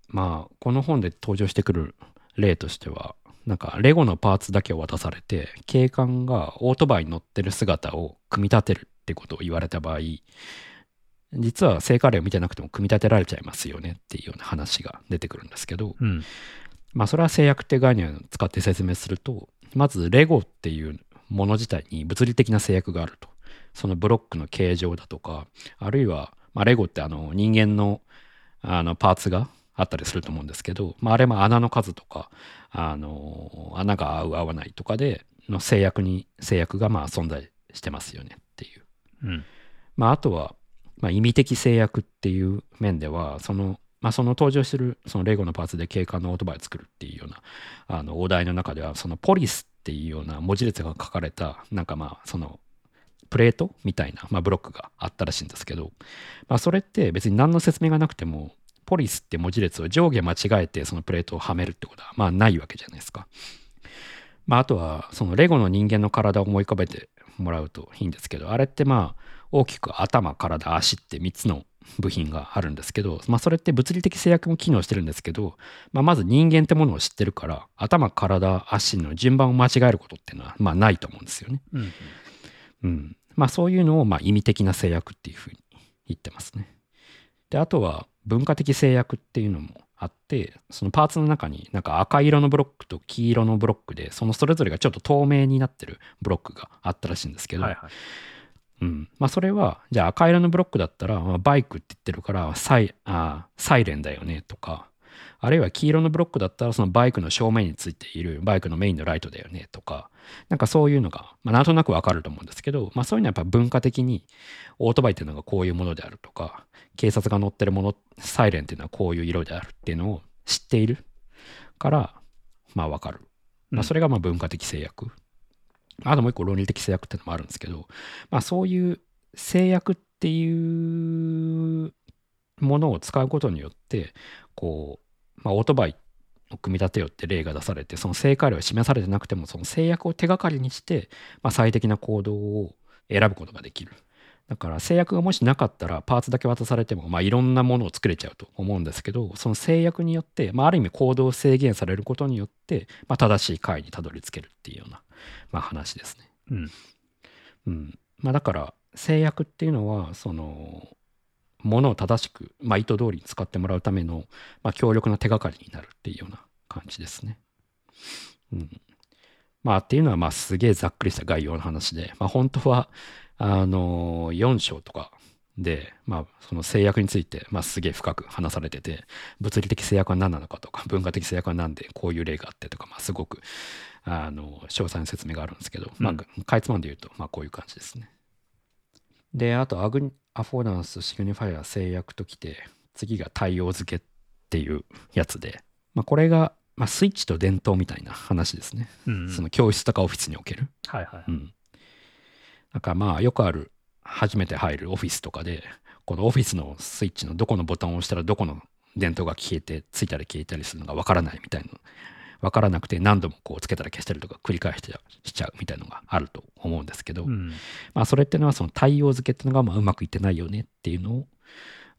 まあこの本で登場してくる例としては、なんかレゴのパーツだけを渡されて、警官がオートバイに乗ってる姿を組み立てるってことを言われた場合、実は聖火例を見てなくても組み立てられちゃいますよねっていうような話が出てくるんですけど、
うん。
まあそれは制約って概念を使って説明すると、まずレゴっていうもの自体に物理的な制約があると。そのブロックの形状だとか、あるいは、まあ、レゴってあの人間のあのパーツがあったりすると思うんですけど、まあ、あれも穴の数とか、あの穴が合う合わないとかでの制約に、制約がまあ存在してますよねっていう。
うん。
まあ、あとは、まあ、意味的制約っていう面では、その、まあ、その登場してる、そのレゴのパーツで警官のオートバイを作るっていうような、あの、お題の中では、そのポリスっていうような文字列が書かれた、なんかまあ、その、プレートみたいな、まあ、ブロックがあったらしいんですけど、まあ、それって別に何の説明がなくても、ポリスって文字列を上下間違えてそのプレートをはめるってことは、まあ、ないわけじゃないですか。まあ、あとは、そのレゴの人間の体を思い浮かべてもらうといいんですけど、あれってまあ、大きく頭、体、足って3つの部品があるんですけど、まあ、それって物理的制約も機能してるんですけど、まあ、まず人間ってものを知ってるから、頭、体、足の順番を間違えることっていうのは、まあ、ないと思うんですよね。
うん。
うん。まあ、そういうのを、まあ、意味的な制約っていうふうに言ってますね。で、あとは、文化的制約っていうのもあって、そのパーツの中になんか赤色のブロックと黄色のブロックで、そのそれぞれがちょっと透明になってるブロックがあったらしいんですけど、
はいはい。
うん。まあ、それは、じゃあ赤色のブロックだったら、まあ、バイクって言ってるからサイあー、サイレンだよねとか、あるいは黄色のブロックだったら、そのバイクの正面についているバイクのメインのライトだよねとか、なんかそういうのが、まあ、なんとなくわかると思うんですけど、まあ、そういうのはやっぱ文化的に、オートバイっていうのがこういうものであるとか、警察が乗ってるもの、サイレンっていうのはこういう色であるっていうのを知っているから、まあわかる。まあ、それがまあ文化的制約。あともう一個論理的制約っていうのもあるんですけど、まあそういう制約っていうものを使うことによって、こう、まあオートバイを組み立てようって例が出されて、その正解例は示されてなくても、その制約を手がかりにして、まあ最適な行動を選ぶことができる。だから制約がもしなかったらパーツだけ渡されても、まあ、いろんなものを作れちゃうと思うんですけどその制約によって、まあ、ある意味行動を制限されることによって、まあ、正しい解にたどり着けるっていうような、まあ、話ですね。
うん。
うんまあ、だから制約っていうのはそのものを正しく、まあ、意図通りに使ってもらうための、まあ、強力な手がかりになるっていうような感じですね。うん、まあっていうのはまあすげえざっくりした概要の話で、まあ、本当はあの4章とかで、まあ、その制約について、まあ、すげえ深く話されてて物理的制約は何なのかとか文化的制約は何でこういう例があってとか、まあ、すごくあの詳細な説明があるんですけど、まあ、かいつまんで言うと、まあ、こういう感じですね。であとアグアフォーダンスシグニファイア制約ときて次が対応付けっていうやつで、まあ、これが、まあ、スイッチと伝統みたいな話ですね。
うん。
その教室とかオフィスにおける。
はいはい。
うん。なんかまあよくある初めて入るオフィスとかでこのオフィスのスイッチのどこのボタンを押したらどこの電灯が消えてついたり消えたりするのがわからないみたいなわからなくて何度もこうつけたら消したりとか繰り返ししちゃうみたいなのがあると思うんですけど、
うん。
まあそれってのはその対応付けっていうのがまあうまくいってないよねっていうのを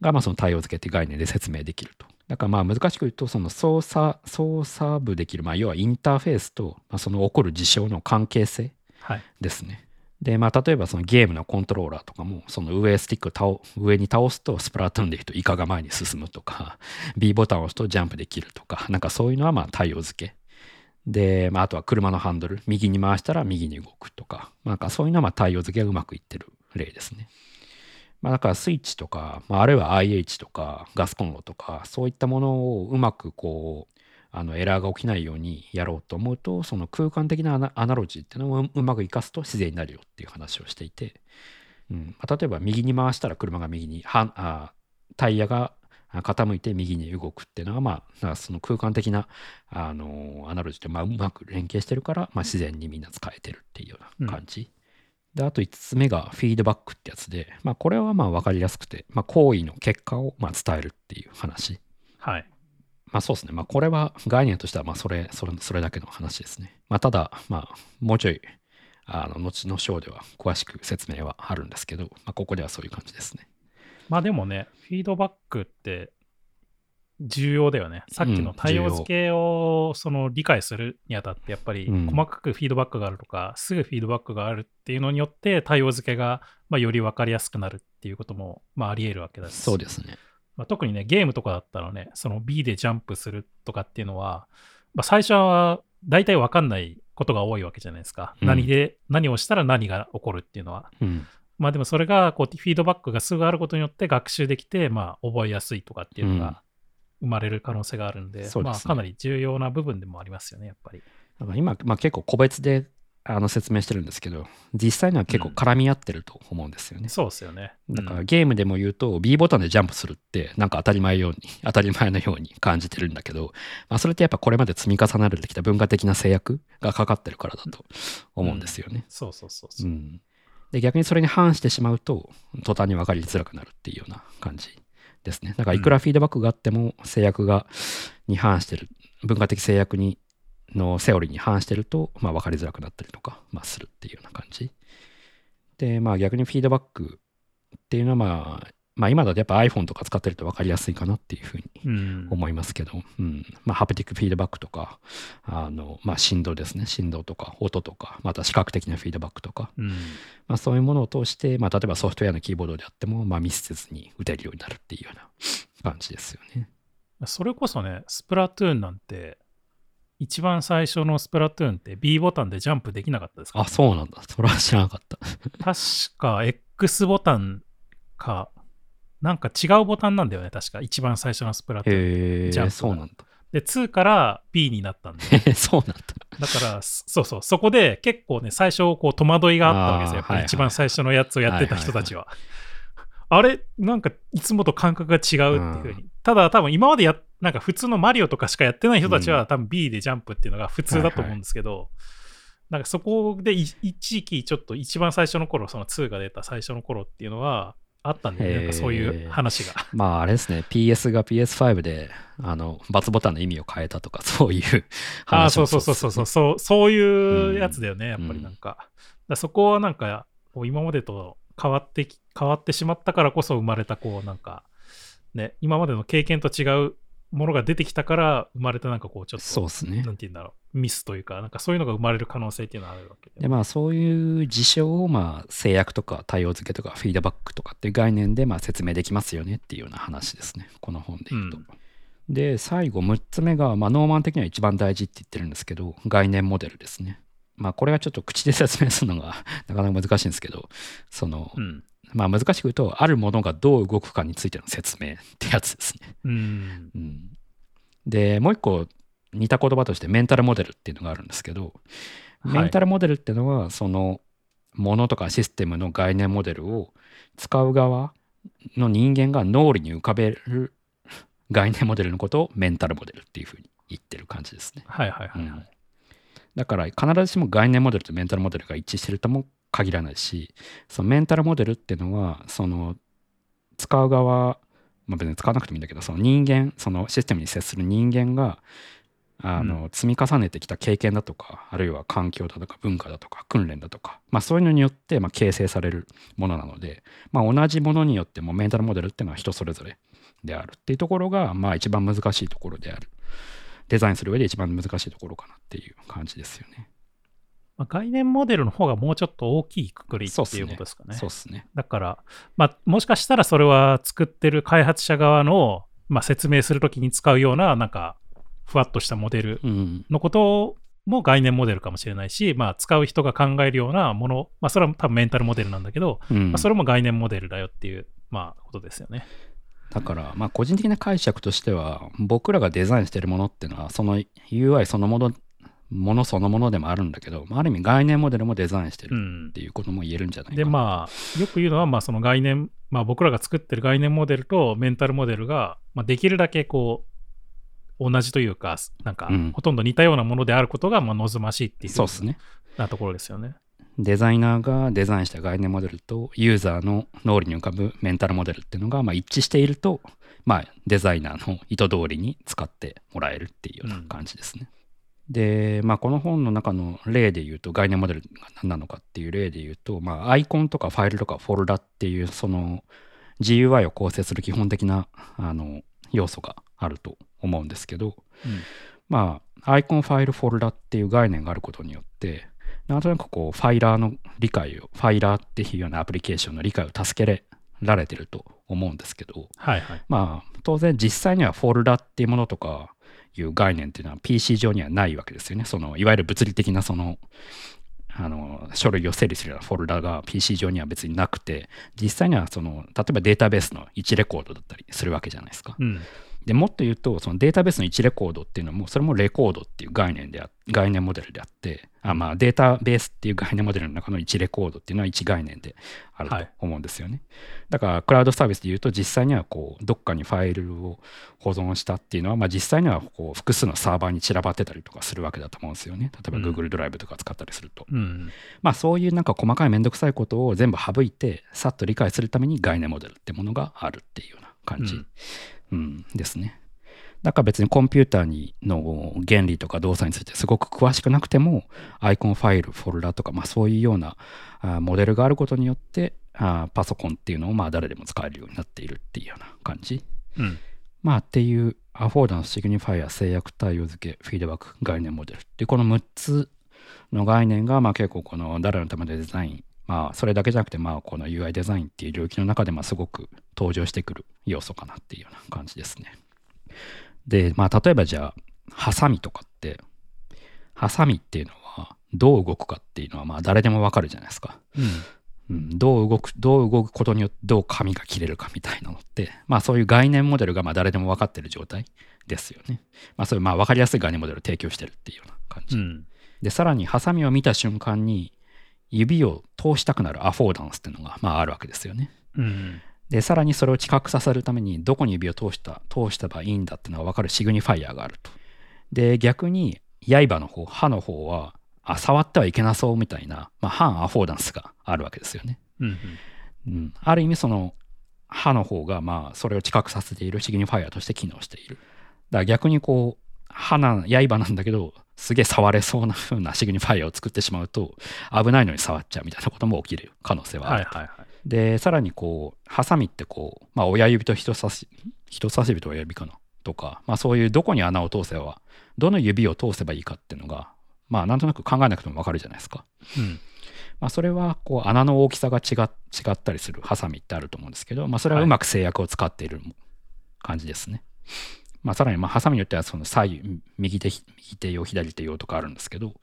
が、まあ、その対応付けっていう概念で説明できると。だからまあ難しく言うと、その操作、操作部できる、まあ、要はインターフェースと、まあ、その起こる事象の関係性
はい。
ですね。で、まあ、例えばそのゲームのコントローラーとかも、その上スティックを倒上に倒すとスプラトゥーンで言うとイカが前に進むとか、B ボタンを押すとジャンプできるとか、なんかそういうのはまあ対応付け。で、まあ、あとは車のハンドル、右に回したら右に動くとか、まあなんかそういうのはまあ対応付けがうまくいってる例ですね。まあ、だからスイッチとか、まあ、あるいは IH とかガスコンロとか、そういったものをうまくこう、あのエラーが起きないようにやろうと思うと、その空間的なアナアナロジーっていうのをううまく活かすと自然になるよっていう話をしていて、うんまあ、例えば右に回したら車が右に、はあタイヤがあ傾いて右に動くっていうのは、まあ、その空間的なあのアナロジーってまあうまく連携してるから、まあ、自然にみんな使えてるっていうような感じ。で、あと5つ目がフィードバックってやつで、まあ、これはまあ分かりやすくて、まあ、行為の結果をまあ伝えるっていう話。
はい。
まあそうですね。まあこれは概念としてはまあそれ、それ、それだけの話ですね。まあただ、まあもうちょい、あの、後の章では詳しく説明はあるんですけど、まあここではそういう感じですね。
まあでもね、フィードバックって重要だよね。さっき
うん
の対応付けをその理解するにあたって、やっぱり
うん
細かくフィードバックがあるとか、すぐフィードバックがあるっていうのによって、対応付けがまあより分かりやすくなるっていうこともまああり得るわけだし、
そうですね。
まあ、特にね、ゲームとかだったらね、その B でジャンプするとかっていうのは、まあ、最初は大体分かんないことが多いわけじゃないですか。
うん
何で、何をしたら何が起こるっていうのは。
うん。
まあでもそれがこうフィードバックがすぐあることによって学習できて、まあ覚えやすいとかっていうの
うん
が生まれる可能性があるんで、
そうですね
まあかなり重要な部分でもありますよね、やっぱり。
だから今、まあ結構個別であの説明してるんですけど、実際には結構絡み合ってると思うんですよね。
そうですよね。
だから
うん
ゲームでも言うと B ボタンでジャンプするってなんか当たり前ように 当たり前のように感じてるんだけど、まあ、それってやっぱこれまで積み重ねられてきた文化的な制約がかかってるからだと思うんですよね。
そうそうそうそうう。
ん、で逆にそれに反してしまうと途端に分かりづらくなるっていうような感じですね。だからいくらフィードバックがあっても制約がに反してる文化的制約にのセオリーに反してると、まあ、分かりづらくなったりとか、まあ、するっていうような感じ。でまあ逆にフィードバックっていうのはまあまあ今だとやっぱ iPhone とか使ってると分かりやすいかなっていうふうに
うん。
思いますけど、うん。まあ、ハプティックフィードバックとか、あのまあ、振動ですね、振動とか音とか、また視覚的なフィードバックとか、
うん。
まあ、そういうものを通して、まあ、例えばソフトウェアのキーボードであっても、まあ、ミスせずに打てるようになるっていうような感じですよね。
それこそね、スプラトゥーンなんて、一番最初のスプラトゥーンって B ボタンでジャンプできなかったですか、
あ、そうなんだ。それは知らなかった。
確か X ボタンか、なんか違うボタンなんだよね、確か。一番最初のスプラトゥーン。ジャンプが
そうなんだ。
で、2から B になったんで。
そうなんだ。
だから、そそうそう、そこで結構ね、最初、こう、戸惑いがあったわけですよ。やっぱり一番最初のやつをやってた人たちは。あれ？なんか、いつもと感覚が違うっていうふうに。ただ、多分今までや、なんか普通のマリオとかしかやってない人たちは、
うん。
多分 B でジャンプっていうのが普通だと思うんですけど、なんかそこでい一時期ちょっと一番最初の頃、その2が出た最初の頃っていうのはあったんで、
へー。
なんかそういう話が。
まああれですね、PS が PS5 で、あの、×ボタンの意味を変えたとか、そういう
ああ、
話も
そうそうそうそうそう、そう。そういうやつだよね、やっぱりなんか。だからそこはなんか、今までと変わってき、変わってしまったからこそ生まれた、こうなんか、ね、今までの経験と違うものが出てきたから生まれたなんかこうちょっと、
そうですね。
なんて言うんだろう、ミスというか、なんかそういうのが生まれる可能性っていうのはあるわけで。
でまあそういう事象をまあ制約とか対応付けとかフィードバックとかっていう概念でまあ説明できますよねっていうような話ですね。この本で言うと。
うん
で、最後6つ目が、まあ、ノーマン的には一番大事って言ってるんですけど、概念モデルですね。まあこれはちょっと口で説明するのがなかなか難しいんですけど、その、
うん。
まあ難しく言うと、あるものがどう動くかについての説明ってやつですね。
うん。
うん、で、もう一個似た言葉としてメンタルモデルっていうのがあるんですけど、
はい
メンタルモデルっていうのは、そのものとかシステムの概念モデルを使う側の人間が脳裏に浮かべる概念モデルのことをメンタルモデルっていうふうに言ってる感じですね。
はいはいはい、は
うん
い。
だから必ずしも概念モデルとメンタルモデルが一致してるとも限らないし、そのメンタルモデルっていうのは、その使う側、まあ、別に使わなくてもいいんだけど、その人間、そのシステムに接する人間が、あの積み重ねてきた経験だとかあるいは環境だとか文化だとか訓練だとか、まあ、そういうのによってまあ形成されるものなので、まあ、同じものによってもメンタルモデルっていうのは人それぞれであるっていうところがまあ一番難しいところであるデザインする上で一番難しいところかなっていう感じですよね。
まあ、概念モデルの方がもうちょっと大きいくくりっていうことですかね。
そうですね。
だから、まあ、もしかしたらそれは作ってる開発者側の、まあ、説明するときに使うような、なんか、ふわっとしたモデル
うん、
のことも概念モデルかもしれないし、まあ、使う人が考えるようなもの、まあ、それは多分メンタルモデルなんだけど、
うん
まあ、それも概念モデルだよっていう、まあ、ことですよね。
だから、まあ、個人的な解釈としては、僕らがデザインしてるものっていうのは、その UI そのもの、ものそのものでもあるんだけど、まあある意味概念モデルもデザインして
う
る
ん
っ。ていうことも言えるんじゃないかな。
で、まあ、よく言うのは、まあ、その概念、まあ、僕らが作ってる概念モデルとメンタルモデルが、まあ、できるだけこう、同じというか、なんか
うん、
ほとんど似たようなものであることが、まあ、望ましいっていう
そうですね。
なところですよね。
デザイナーがデザインした概念モデルとユーザーの脳裏に浮かぶメンタルモデルっていうのがまあ一致していると、まあ、デザイナーの意図通りに使ってもらえるっていうような感じですね。で、まあ、この本の中の例で言うと概念モデルが何なのかっていう例で言うと、まあ、アイコンとかファイルとかフォルダっていうその GUI を構成する基本的なあの要素があると思うんですけど、
うん
まあ、アイコンファイルフォルダっていう概念があることによって、なんとなくこう、ファイラーの理解を、ファイラーっていうようなアプリケーションの理解を助けられてると思うんですけど、
はいはい。
まあ、当然実際にはフォルダっていうものとかいう概念っていうのは PC 上にはないわけですよね。その、いわゆる物理的なその、あの書類を整理するようなフォルダが PC 上には別になくて実際にはその例えばデータベースの1レコードだったりするわけじゃないですか。
うん。
でもっと言うとそのデータベースの1レコードっていうのもそれもレコードっていう概念であ概念モデルであってあまあデータベースっていう概念モデルの中の1レコードっていうのは1概念であると
はい
思うんですよね、だからクラウドサービスで言うと実際にはこうどっかにファイルを保存したっていうのは、まあ、実際にはこう複数のサーバーに散らばってたりとかするわけだと思うんですよね。例えば
うん。
Google ドライブとか使ったりすると、
うん。
まあそういうなんか細かいめんどくさいことを全部省いてさっと理解するために概念モデルってものがあるっていうような感じ、
うん
うんですね。だから別にコンピューターにの原理とか動作についてすごく詳しくなくてもアイコンファイルフォルダとか、まあ、そういうようなあモデルがあることによってあパソコンっていうのをまあ誰でも使えるようになっているっていうような感じ。
うん。
まあっていうアフォーダンス、シグニファイア、制約、対応付け、フィードバック、概念モデルっていうこの6つの概念がまあ結構この誰のためのデザイン、まあそれだけじゃなくてまあこの UI デザインっていう領域の中でまあすごく登場してくる要素かなっていうような感じですね。で、まあ例えばじゃあ、ハサミとかって、ハサミっていうのはどう動くかっていうのはまあ誰でもわかるじゃないですか。
うん。
うん、どう動く、どう動くことによってどう紙が切れるかみたいなのって、まあそういう概念モデルがまあ誰でも分かってる状態ですよね。まあそういうまあ分かりやすい概念モデルを提供してるっていうような感じ。
うん。
で、さらにハサミを見た瞬間に指を通したくなるアフォーダンスっていうのがまああるわけですよね。
うん。
で、さらにそれを知覚させるためにどこに指を通した、通したばいいんだっていうのが分かるシグニファイアがあると。で、逆に刃の方、刃の方は、あ、触ってはいけなそうみたいな、まあ、反アフォーダンスがあるわけですよね。
うん。
うん、ある意味その歯の方がまあそれを知覚させているシグニファイアとして機能している。だから逆にこう歯な刃なんだけどすげえ触れそうな風なシグニファイアを作ってしまうと危ないのに触っちゃうみたいなことも起きる可能性はある。
はいはいはい。
でさらにこうハサミってこう、まあ、親指と人差し人差し指と親指かな？とか、まあ、そういうどこに穴を通せばどの指を通せばいいかっていうのがまあなんとなく考えなくてもわかるじゃないですか。
うん。
まあ、それはこう穴の大きさが違違ったりするハサミってあると思うんですけど、まあ、それはうまく制約を使っている感じですね。まあ、さらにまあハサミによってはその左右右手右手用左手用とかあるんですけど、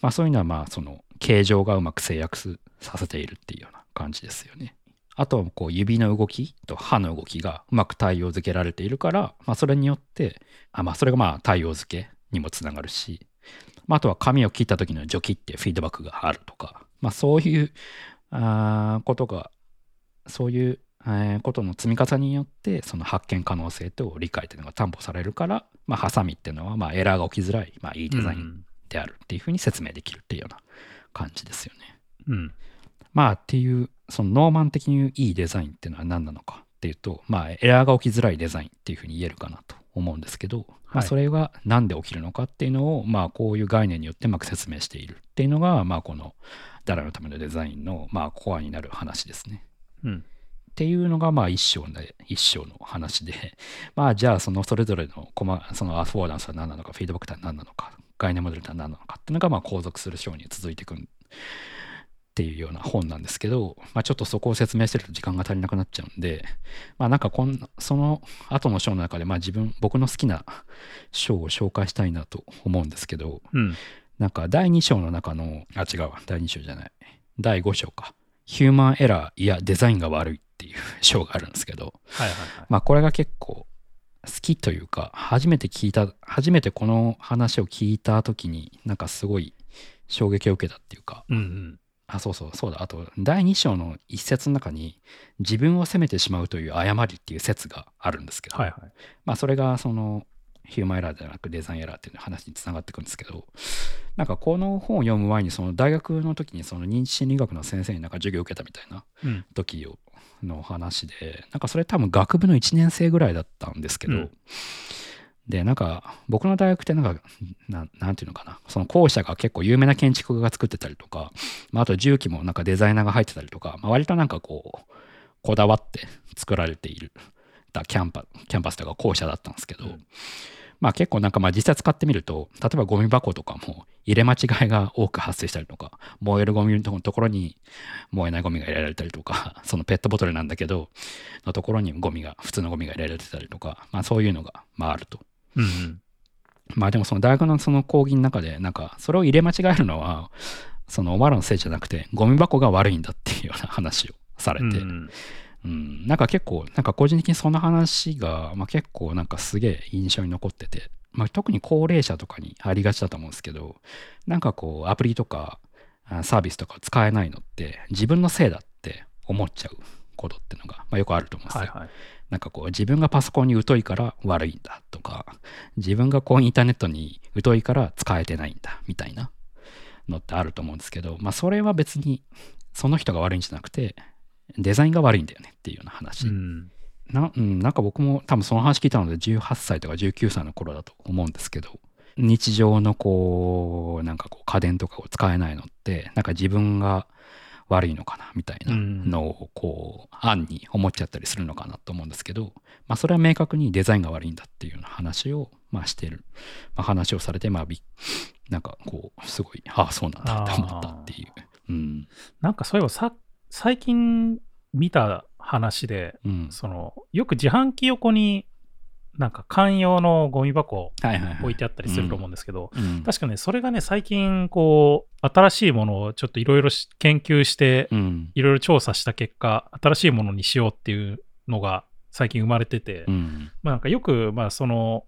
まあ、そういうのはまあその形状がうまく制約させているっていうような感じですよね。あとはこう指の動きと歯の動きがうまく対応付けられているから、まあ、それによってあまあそれがまあ対応付けにもつながるし、まあ、あとは髪を切った時の除去っていうフィードバックがあるとか、まあ、そういうあことがそういう、えーことの積み重ねによってその発見可能性と理解というのが担保されるから、まあ、ハサミっていうのはまあエラーが起きづらい、まあ、いいデザインであるっていうふうに説明できるっていうような感じですよね。
うん。
まあっていうそのノーマン的にいいデザインっていうのは何なのかっていうとまあエラーが起きづらいデザインっていうふうに言えるかなと思うんですけど、まあ、
はい
それが何で起きるのかっていうのを、まあ、こういう概念によってうまく説明しているっていうのが、まあ、この誰のためのデザインの、まあ、コアになる話ですね。
うん。
っていうのがまあ一章で一章の話で、まあじゃあそのそれぞれのコマそのアフォーダンスは何なのか、フィードバックとは何なのか、概念モデルとは何なのかっていうのがまあ後続する章に続いていくっていうような本なんですけど、まあちょっとそこを説明してると時間が足りなくなっちゃうんで、まあなんかこんなその後の章の中でまあ自分、僕の好きな章を紹介したいなと思うんですけど、
うん。
なんか第2章の中の、あ、違うわ、第2章じゃない。第5章か。ヒューマンエラーいやデザインが悪いっていう章があるんですけど、
はいはいはい。
まあこれが結構好きというか、初めて聞いた、初めてこの話を聞いた時になんかすごい衝撃を受けたっていうか、
うんうん。
あ、そうそう、そうだ。あと、第2章の一節の中に、自分を責めてしまうという誤りっていう説があるんですけど、
はいはい。
まあそれがそのヒューマンエラーではなくデザインエラーっていう話につながっていくんですけどなんかこの本を読む前にその大学の時にその認知心理学の先生になんか授業を受けたみたいな
うん。
時をの話でなんかそれ多分学部の1年生ぐらいだったんですけど、
うん。
でなんか僕の大学ってなんかなんなんていうのかな。その校舎が結構有名な建築家が作ってたりとか、まあ、あと重機もなんかデザイナーが入ってたりとか、まあ、割となんかこうこだわって作られているたキャンパキャンパスとか校舎だったんですけど、
うん
まあ結構なんかまあ実際使ってみると例えばゴミ箱とかも入れ間違いが多く発生したりとか燃えるゴミのところに燃えないゴミが入れられたりとか そのペットボトルなんだけどのところにゴミが普通のゴミが入れられてたりとかまあそういうのがまああると。
うんうん。
まあでもその大学のその講義の中でなんかそれを入れ間違えるのはそのお前らのせいじゃなくてゴミ箱が悪いんだっていうような話をされて、
うん
うん、なんか結構、なんか個人的にその話が、まあ、結構なんかすげえ印象に残ってて、まあ、特に高齢者とかにありがちだと思うんですけど、なんかこうアプリとかあサービスとか使えないのって自分のせいだって思っちゃうことってのが、まあ、よくあると思うんですよ。
はいはい。
なんかこう自分がパソコンに疎いから悪いんだとか、自分がこうインターネットに疎いから使えてないんだみたいなのってあると思うんですけど、まあそれは別にその人が悪いんじゃなくて、デザインが悪いんだよねっていうような話。
うん。
なうん、なんか僕も多分その話聞いたので18歳とか19歳の頃だと思うんですけど、日常のこう、なんかこう家電とかを使えないのって、なんか自分が悪いのかなみたいなのをこう、暗に思っちゃったりするのかなと思うんですけど、まあそれは明確にデザインが悪いんだっていうような話を、まあしてる、まあ話をされて、まあびなんかこう、すごい、ああ、そうなんだって思ったっていう。うん。
なんかそういえばさ、最近見た話で、
うん。
その、よく自販機横になんか缶用のゴミ箱
はいはいはい。
置いてあったりすると思うんですけど、
うん。
確かね、それがね、最近、こう、新しいものをちょっといろいろ研究して、
うん。
いろいろ調査した結果、新しいものにしようっていうのが最近生まれてて、
うん。
まあなんかよく、まあその、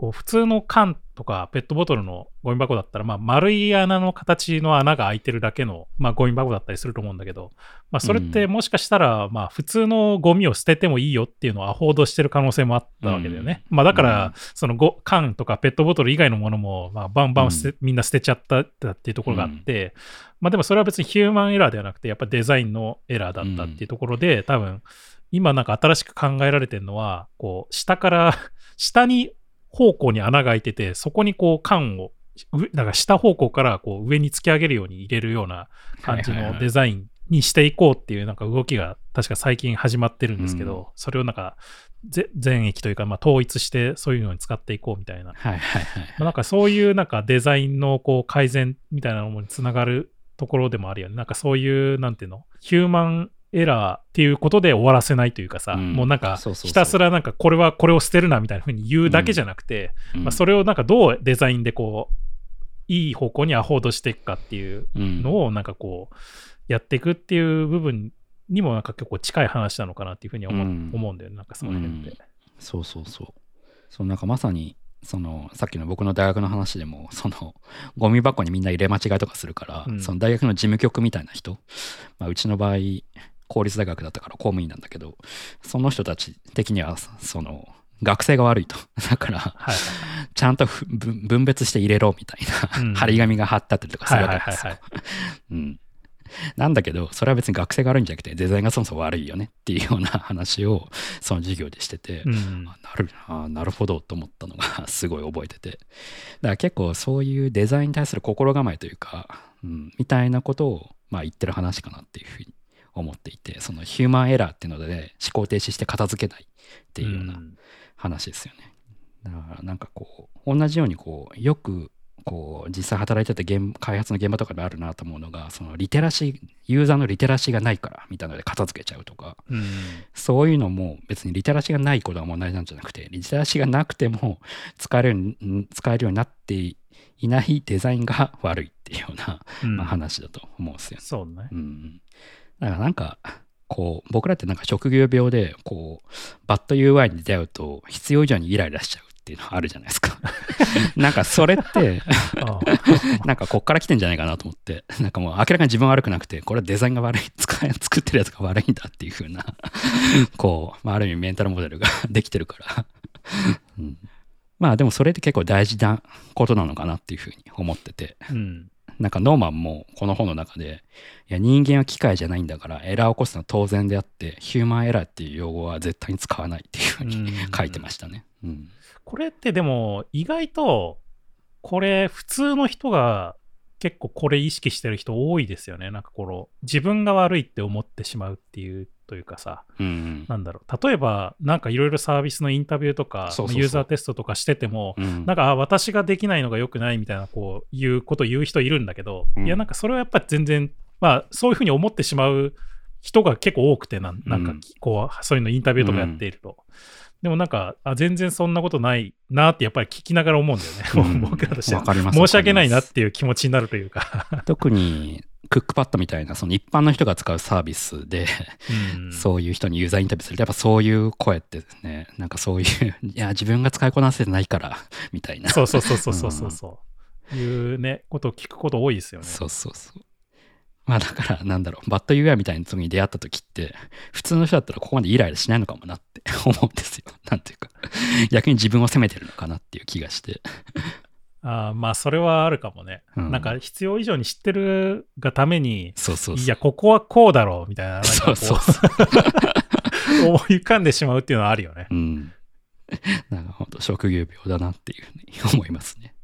こう普通の缶とかペットボトルのゴミ箱だったら、まあ丸い穴の形の穴が開いてるだけの、まあゴミ箱だったりすると思うんだけど、まあそれってもしかしたら、まあ普通のゴミを捨ててもいいよっていうのをアホードしてる可能性もあったわけだよね。まあだから、
うん。
そのご缶とかペットボトル以外のものも、まあバンバン捨て、みんな捨てちゃったっていうところがあって、まあでもそれは別にヒューマンエラーではなくて、やっぱデザインのエラーだったっていうところで、多分、今なんか新しく考えられてるのは、こう、下から、下に方向に穴が開いてて、そこにこう缶を、うだから下方向からこう上に突き上げるように入れるような感じのデザインにしていこうっていうなんか動きが確か最近始まってるんですけど、
うん
それをなんかぜ全域というか、まあ、統一してそういうのに使っていこうみたいな。
はいはいはい。
まあなんかそういうなんかデザインのこう改善みたいなのにつながるところでもあるよね。なんかそういう、なんていうの、ヒューマンエラーっていうことで終わらせないというかさ、
うん。
もうなんかひたすらなんかこれはこれを捨てるなみたいな風に言うだけじゃなくて、
うん。
まあ、それをなんかどうデザインでこう、いい方向にアホードしていくかっていう
うん
のをなんかこう、やっていくっていう部分にもなんか結構近い話なのかなっていうふうに思,、
うん。
思うんだよね、なんかその辺って。
そうそうそう。そうなんかまさに、そのさっきの僕の大学の話でも、その ゴミ箱にみんな入れ間違いとかするから、
うん。
その大学の事務局みたいな人、まあ、うちの場合、公立大学だったから公務員なんだけど、その人たち的には、その学生が悪いと。だから、
はい
ちゃんとふ分分別して入れろみたいな、
うん
張り紙が貼ってあったりとかす
はい
るわけですよ。なんだけど、それは別に学生が悪いんじゃなくて、デザインがそもそも悪いよねっていうような話を、その授業でしてて、
うん
あなるあなるほどと思ったのが すごい覚えてて。だから結構そういうデザインに対する心構えというか、うん、みたいなことを、まあ、言ってる話かなっていうふうに思っていて、そのヒューマンエラーっていうので思考停止して片付けないっていうような話ですよね。だからなんかこう同じようにこうよくこう実際働いてて現開発の現場とかであるなと思うのがそのリテラシーユーザーのリテラシーがないからみたいなので片付けちゃうとか
うん
そういうのも別にリテラシーがないことが問題なんじゃなくてリテラシーがなくても使えるように使えるようになっていないデザインが悪いっていうような、
うん
まあ、話だと思うんですよね。
そうね。
うん、だからなんかこう僕らってなんか職業病でこうバッド UI に出会うと必要以上にイライラしちゃうっていうのあるじゃないですか。なんかそれって
あ
なんかこっから来てんじゃないかなと思って。なんかもう明らかに自分は悪くなくてこれはデザインが悪い作ってるやつが悪いんだっていう風な こう、まあ、ある意味メンタルモデルができてるから、うん、まあでもそれって結構大事なことなのかなっていう風に思ってて。
うん。
なんかノーマンもこの本の中で、いや人間は機械じゃないんだからエラーを起こすのは当然であって、ヒューマンエラーっていう用語は絶対に使わないっていうふうに書いてましたね。うん。
これってでも意外とこれ普通の人が結構これ意識してる人多いですよね。なんかこの自分が悪いって思ってしまうっていうというかさ、
うん。
なんだろう。例えばなんかいろいろサービスのインタビューとかユーザーテストとかしてても、
うん
なんかあ私ができないのが良くないみたいなこういうことを言う人いるんだけど、
うん
いやなんかそれはやっぱり全然まあそういうふうに思ってしまう人が結構多くてなんなんか
うん
こうそういうのインタビューとかやっていると。でもなんかあ全然そんなことないなってやっぱり聞きながら思うんだよね。
うん
僕らとしては申し訳ないなっていう気持ちになるというか。
特にクックパッドみたいなその一般の人が使うサービスで、
うん
そういう人にユーザーインタビューするとやっぱそういう声ってですねなんかそういう いや自分が使いこなせてないからみたいな
そうそうそうそうそうそうそう。いうね、ことを聞くこと多いですよね。
そうそうそう。まあだからなんだろう、バッド UI みたいな時に出会った時って、普通の人だったらここまでイライラしないのかもなって思うんですよ。なんていうか、逆に自分を責めてるのかなっていう気がして。
あーまあそれはあるかもね。
うん
なんか必要以上に知ってるがために、
そうそう。
いや、ここはこうだろうみたいな、な
そうそうそう。
思い浮かんでしまうっていうのはあるよね。
うん。なんか本当職業病だなっていうふうに思いますね。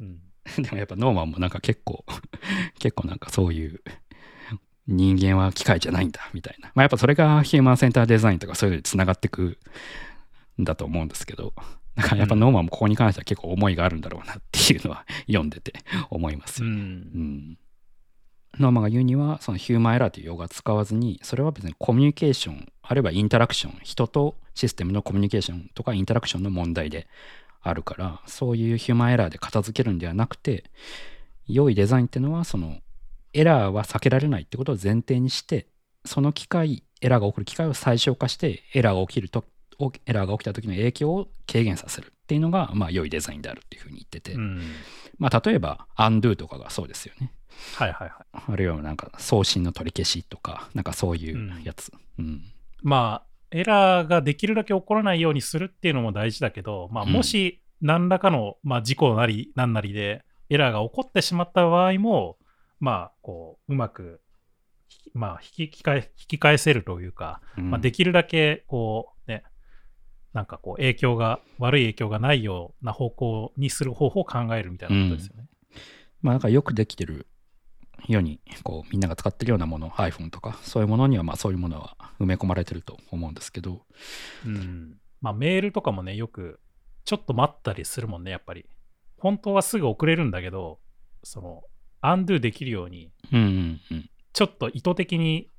うん
でもやっぱノーマンもなんか結構、結構なんかそういう人間は機械じゃないんだみたいな。まあやっぱそれがヒューマンセンターデザインとかそういうのにつながってくんだと思うんですけど、だからやっぱノーマンもここに関しては結構思いがあるんだろうなっていうのは読んでて思います
う
よ。
ん。
うん。ノーマンが言うには、そのヒューマンエラーという用語は使わずに、それは別にコミュニケーション、あるいはインタラクション、人とシステムのコミュニケーションとかインタラクションの問題であるから、そういうヒューマンエラーで片付けるんではなくて、良いデザインっていうのは、そのエラーは避けられないってことを前提にして、その機会、エラーが起こる機会を最小化して、エラーが起きると、エラーが起きた時の影響を軽減させるっていうのが、まあ、良いデザインであるっていうふうに言ってて、
うん
まあ、例えば、undo とかがそうですよね。
はいはいはい。
あるいはなんか送信の取り消しとか、なんかそういうやつ。うん。
まあ、エラーができるだけ起こらないようにするっていうのも大事だけど、まあ、
うん
もし何らかの、まあ、事故なり何なりでエラーが起こってしまった場合も、まあ、こう、うまく、まあ、引き返引き返せるというか、
うん
まあ、できるだけ、こう、ね、なんかこう、影響が、悪い影響がないような方向にする方法を考えるみたいなことですよね。
まあなんかよくできてるように、こうみんなが使ってるようなもの、iPhone とか、そういうものにはまあそういうものは埋め込まれてると思うんですけど、
うん。まあ、メールとかもね、よく、ちょっと待ったりするもんね、やっぱり。本当はすぐ送れるんだけど、その、アンドゥできるように、
うんうんうん。
ちょっと意図的に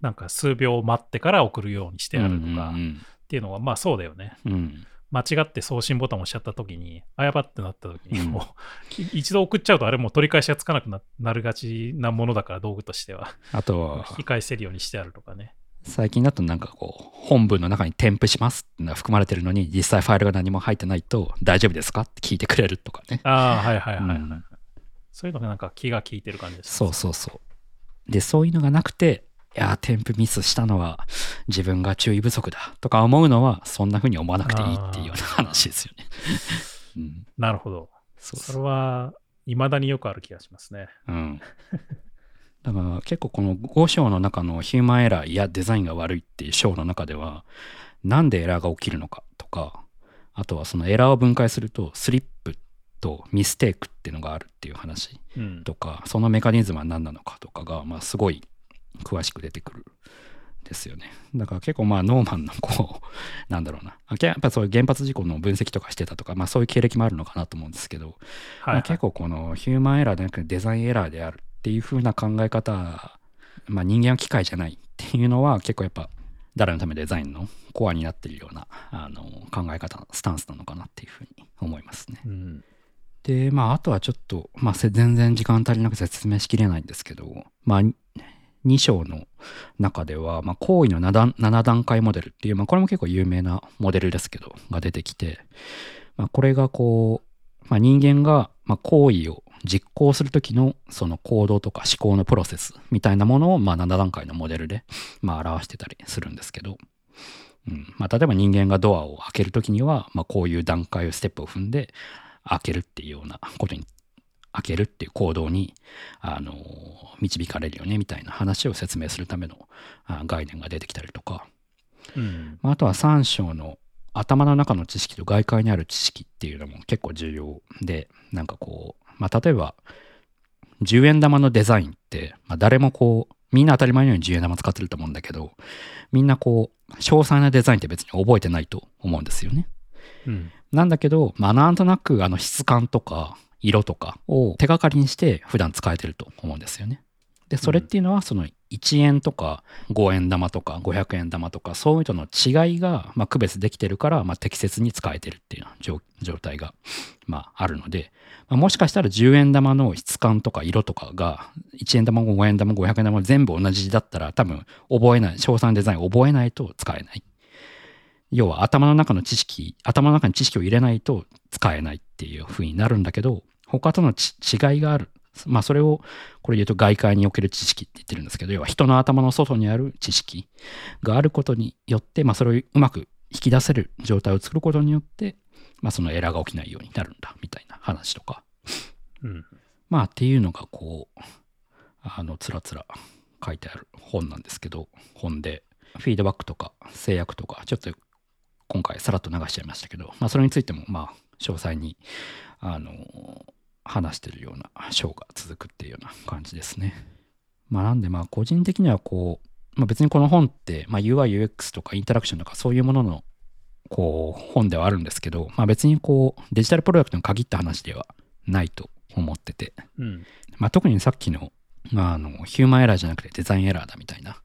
なんか数秒待ってから送るようにしてあるとかっ
うん
ていうのは、まあそうだよね。
うんうん。
間違って送信ボタンを押しちゃった時に、あやばってなった時に、
うん
もう、い 一度送っちゃうとあれもう取り返しがつかなくななるがちなものだから、道具としては。
あとは
引、き返せるようにしてあるとかね。
最近だとなんかこう、本文の中に添付しますってのが含まれてるのに、実際ファイルが何も入ってないと、大丈夫ですかって聞いてくれるとかね。
ああ、はいはいはいはい、
うん
そういうのがなんか気が利いてる感じです。
そうそうそう。で、そういうのがなくて、いやー、添付ミスしたのは自分が注意不足だとか思うのは、そんな風に思わなくていいっていうような話ですよね。うん、
なるほど。
そう
それ。は、未だによくある気がしますね。
うん。だから結構この5章の中のヒューマンエラーやデザインが悪いっていう章の中ではなんでエラーが起きるのかとかあとはそのエラーを分解するとスリップとミステイクっていうのがあるっていう話
うん。
とかそのメカニズムは何なのかとかがまあすごい詳しく出てくるですよねだから結構まあノーマンのこう なんだろうなあやっぱそういう原発事故の分析とかしてたとかまあそういう経歴もあるのかなと思うんですけど、
はい、
まあ、結構このヒューマンエラーではなくてデザインエラーであるっていう風な考え方まあ人間は機械じゃないっていうのは結構やっぱ誰のためデザインのコアになってるようなあの考え方スタンスなのかなっていうふうに思いますね。
うん。
で、まあ、あとはちょっと、まあ、せ全然時間足りなくて説明しきれないんですけど、まあ、2章の中では、まあ、行為の 7, 7段階モデルっていう、まあ、これも結構有名なモデルですけど、が出てきて、まあ、これがこう、まあ、人間が、まあ、行為を実行するときのその行動とか思考のプロセスみたいなものを、ま、7段階のモデルで、ま、表してたりするんですけど、うん。ま、例えば人間がドアを開けるときには、ま、こういう段階をステップを踏んで開けるっていうようなことに開けるっていう行動に、あの導かれるよねみたいな話を説明するためのあ概念が出てきたりとか、
うん。
まああとは3章の頭の中の知識と外界にある知識っていうのも結構重要でなんかこう、まあ、例えば10円玉のデザインって、まあ、誰もこうみんな当たり前のように10円玉使ってると思うんだけどみんなこう詳細なデザインって別に覚えてないと思うんですよね。
うん。
なんだけど、まあ、なんとなくあの質感とか色とかを手がかりにして普段使えてると思うんですよね。で、それっていうのはその1円とか5円玉とか500円玉とかそういうのの違いがまあ区別できてるからまあ適切に使えてるっていう状状態がまああるので、まあ、もしかしたら10円玉の質感とか色とかが1円玉5円玉500円玉全部同じだったら多分覚えない詳細なデザインを覚えないと使えない。要は頭の中の知識、頭の中に知識を入れないと使えないっていう風になるんだけど、他とのち違いがある。まあそれを、これ言うと外界における知識って言ってるんですけど、要は人の頭の外にある知識があることによって、まあそれをうまく引き出せる状態を作ることによって、まあそのエラーが起きないようになるんだ、みたいな話とか。
うん。
まあっていうのがこう、あの、つらつら書いてある本なんですけど、本で、フィードバックとか制約とか、ちょっと今回さらっと流しちゃいましたけど、まあそれについても、まあ詳細に、あの、話してるような章が続くっていうような感じですね。まあなんでまあ個人的にはこう、まあ別にこの本って、まあ UI、UX とかインタラクションとかそういうもののこう本ではあるんですけど、まあ別にこうデジタルプロダクトに限った話ではないと思ってて、
うん。
まあ、特にさっきの,、まあ、あのヒューマンエラーじゃなくてデザインエラーだみたいな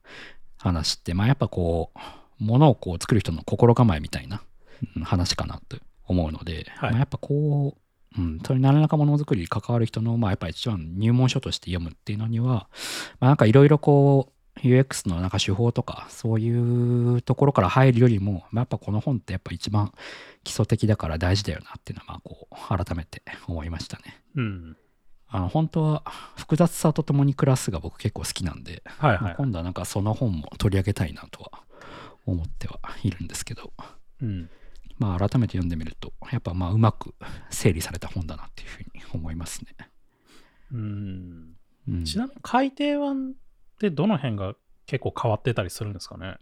話って、まあ、やっぱこう物をこう作る人の心構えみたいなうん話かなと思うので、
はい
まあ、やっぱこう、うん、そういう何らかものづくりに関わる人の、まあ、やっぱり一番入門書として読むっていうのには、まあ、なんかいろいろこう UX のなんか手法とかそういうところから入るよりも、まあ、やっぱこの本ってやっぱ一番基礎的だから大事だよなっていうのはまあこう改めて思いましたね。
うん。
あの本当は複雑さとともに暮らすが僕結構好きなんで、
はいはい。
今度はなんかその本も取り上げたいなとは思ってはいるんですけど、
うん。
まあ改めて読んでみると、やっぱまあうまく整理された本だなっていうふうに思いますね。
うん。
うん、
ちなみに改訂版ってどの辺が結構変わってたりするんですかね？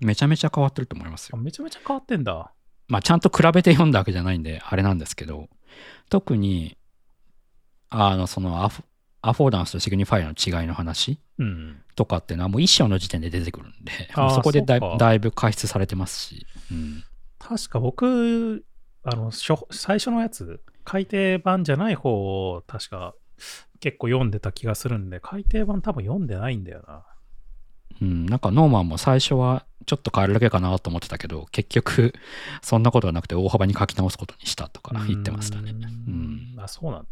めちゃめちゃ変わってると思いますよ。
あめちゃめちゃ変わってんだ。
まあちゃんと比べて読んだわけじゃないんであれなんですけど、特にあのそのアフアフォーダンスとシグニファイアの違いの話
うん。
とかっていうのはもう一章の時点で出てくるんで、うそこでだいぶ解説されてますし、うん、
確か僕、あの、初最初のやつ、改訂版じゃない方を確か結構読んでた気がするんで、改訂版多分読んでないんだよな。
うん、なんかノーマンも最初はちょっと変えるだけかなと思ってたけど、結局そんなことはなくて大幅に書き直すことにしたとか言ってましたね。
う
うん
ん。あ、そうなんだ。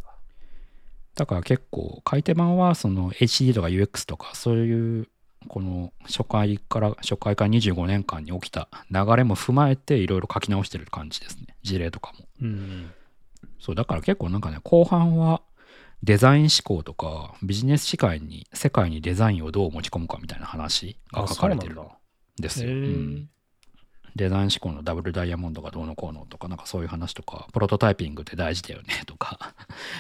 だから結構改訂版はその HCD とか UX とかそういうこの初回から初回から25年間に起きた流れも踏まえていろいろ書き直してる感じですね。事例とかも。
うん。
そう、だから結構なんかね、後半はデザイン思考とかビジネス世界に、世界にデザインをどう持ち込むかみたいな話が書かれてる
ん
ですよ。デザイン思考のダブルダイヤモンドがどうのこうのとか、なんかそういう話とか、プロトタイピングって大事だよね とか、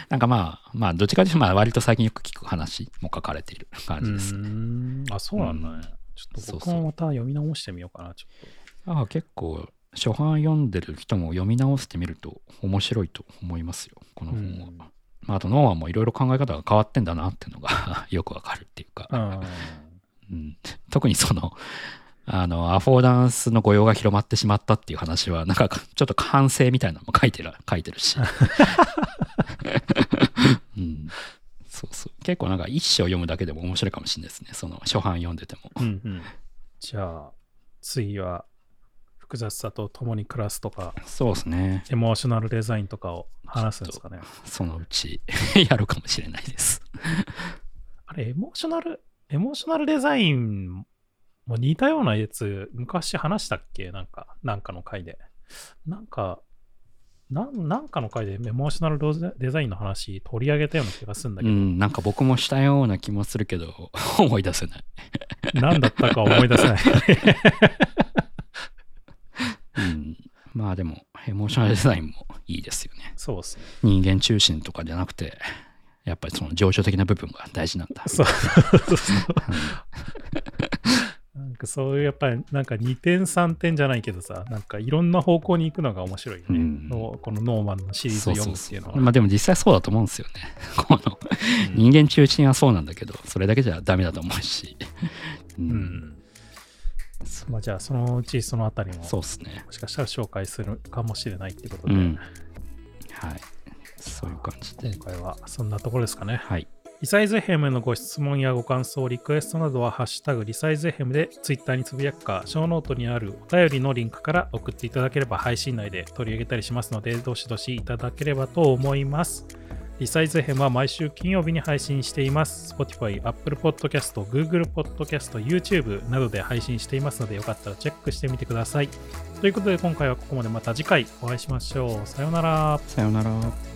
なんかまあ、まあ、どっちかというと、まあ、割と最近よく聞く話も書かれている 感じです
う
ね。
んあ、そうなんだね。ちょっと僕もまた読み直してみようかな、ちょっと。
ああ結構、初版読んでる人も読み直してみると面白いと思いますよ、この本は。
うん
まあ、あと、ノーマンもいろいろ考え方が変わってんだなっていうのが よくわかるっていうか、
うん
うん、特にその、あの、アフォーダンスの御用が広まってしまったっていう話は、なんかちょっと反省みたいなのも書いてる、書いてるし。うん、そうそう。結構なんか一章読むだけでも面白いかもしれないですね。その初版読んでても。
うんうん。じゃあ、次は、複雑さと共に暮らすとか、
そうですね。
エモーショナルデザインとかを話すんですかね。
そのうち やるかもしれないです。
あれ、エモーショナル、エモーショナルデザインも似たようなやつ、昔話したっけ？なんか、なんかの回で。なんか、なんなんかの回でエモーショナルデザデザインの話取り上げたような気がするんだけど、
うん、なんか僕もしたような気もするけど、思い出せない。
何だったか思い出せない。
うん、まあでも、エモーショナルデザインもいいですよね。
そうですね。
人間中心とかじゃなくて、やっぱりその情緒的な部分が大事なんだ。
そうそう そう。なんかそういうやっぱりなんか2点3点じゃないけどさ、なんかいろんな方向に行くのが面白いよね。
うん
のこのノーマンのシリーズ
そう
読むっていうのは。
まあでも実際そうだと思うんですよね。この人間中心はそうなんだけど、それだけじゃダメだと思うし。う
うんん。まあじゃあそのうちそのあたりも
そうですね。
もしかしたら紹介するかもしれないってことで、
うん。はい。そういう感じで。
今回はそんなところですかね。
はい。
リサイズヘムのご質問やご感想、リクエストなどは、ハッシュタグリサイズヘムでツイッターにつぶやくか、ショーノートにあるお便りのリンクから送っていただければ配信内で取り上げたりしますので、どしどしいただければと思います。リサイズヘムは毎週金曜日に配信しています。Spotify、Apple Podcast、Google Podcast、YouTube などで配信していますので、よかったらチェックしてみてください。ということで、今回はここまでまた次回お会いしましょう。さようなら。
さようなら。